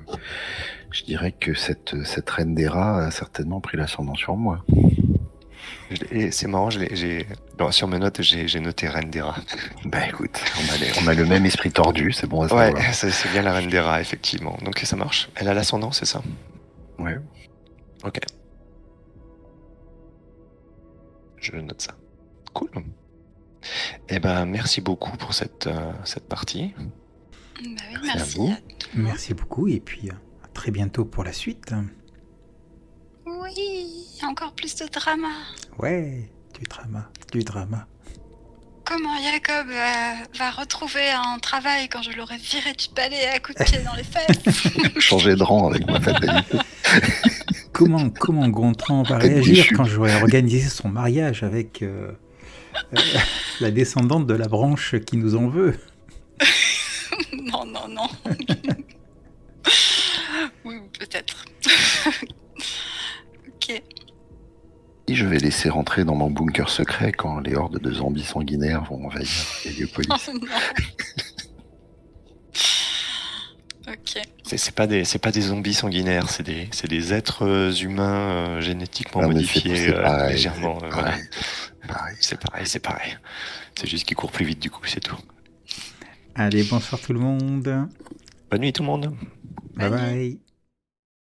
je dirais que cette, cette reine des rats a certainement pris l'ascendant sur moi. Et c'est marrant, j'ai, sur mes notes, j'ai, noté Reine des rats. Bah écoute, on a, les- on a le même esprit tordu, c'est bon à Ouais, savoir. c'est c'est bien la reine des rats, effectivement. Donc ça marche. Elle a l'ascendant, c'est ça? Ouais. Ok. Je note ça. Cool. Eh ben, merci beaucoup pour cette, euh, cette partie. Bah oui, Merci à merci. à. Merci beaucoup et puis euh, à très bientôt pour la suite. Oui, encore plus de drama. Ouais, du drama, du drama. Comment Jacob euh, va retrouver un travail quand je l'aurai viré du palais à coups de pied dans les fesses Changer de rang avec ma fatalité. Comment, comment Gontran va réagir quand j'aurai organisé son mariage avec euh, la descendante de la branche qui nous en veut Non, non, non. oui, ou peut-être. ok. Et je vais laisser rentrer dans mon bunker secret quand les hordes de zombies sanguinaires vont envahir Héliopolis. Oh, non. ok. C'est pas des, c'est pas des zombies sanguinaires, c'est des, c'est des êtres euh, humains euh, génétiquement Ah, modifiés euh, légèrement. euh, voilà. Pareil. Pareil. C'est pareil, c'est pareil. C'est juste qu'ils courent plus vite du coup, c'est tout. Allez, bonsoir tout le monde. Bonne nuit tout le monde. Bye Bye. bye.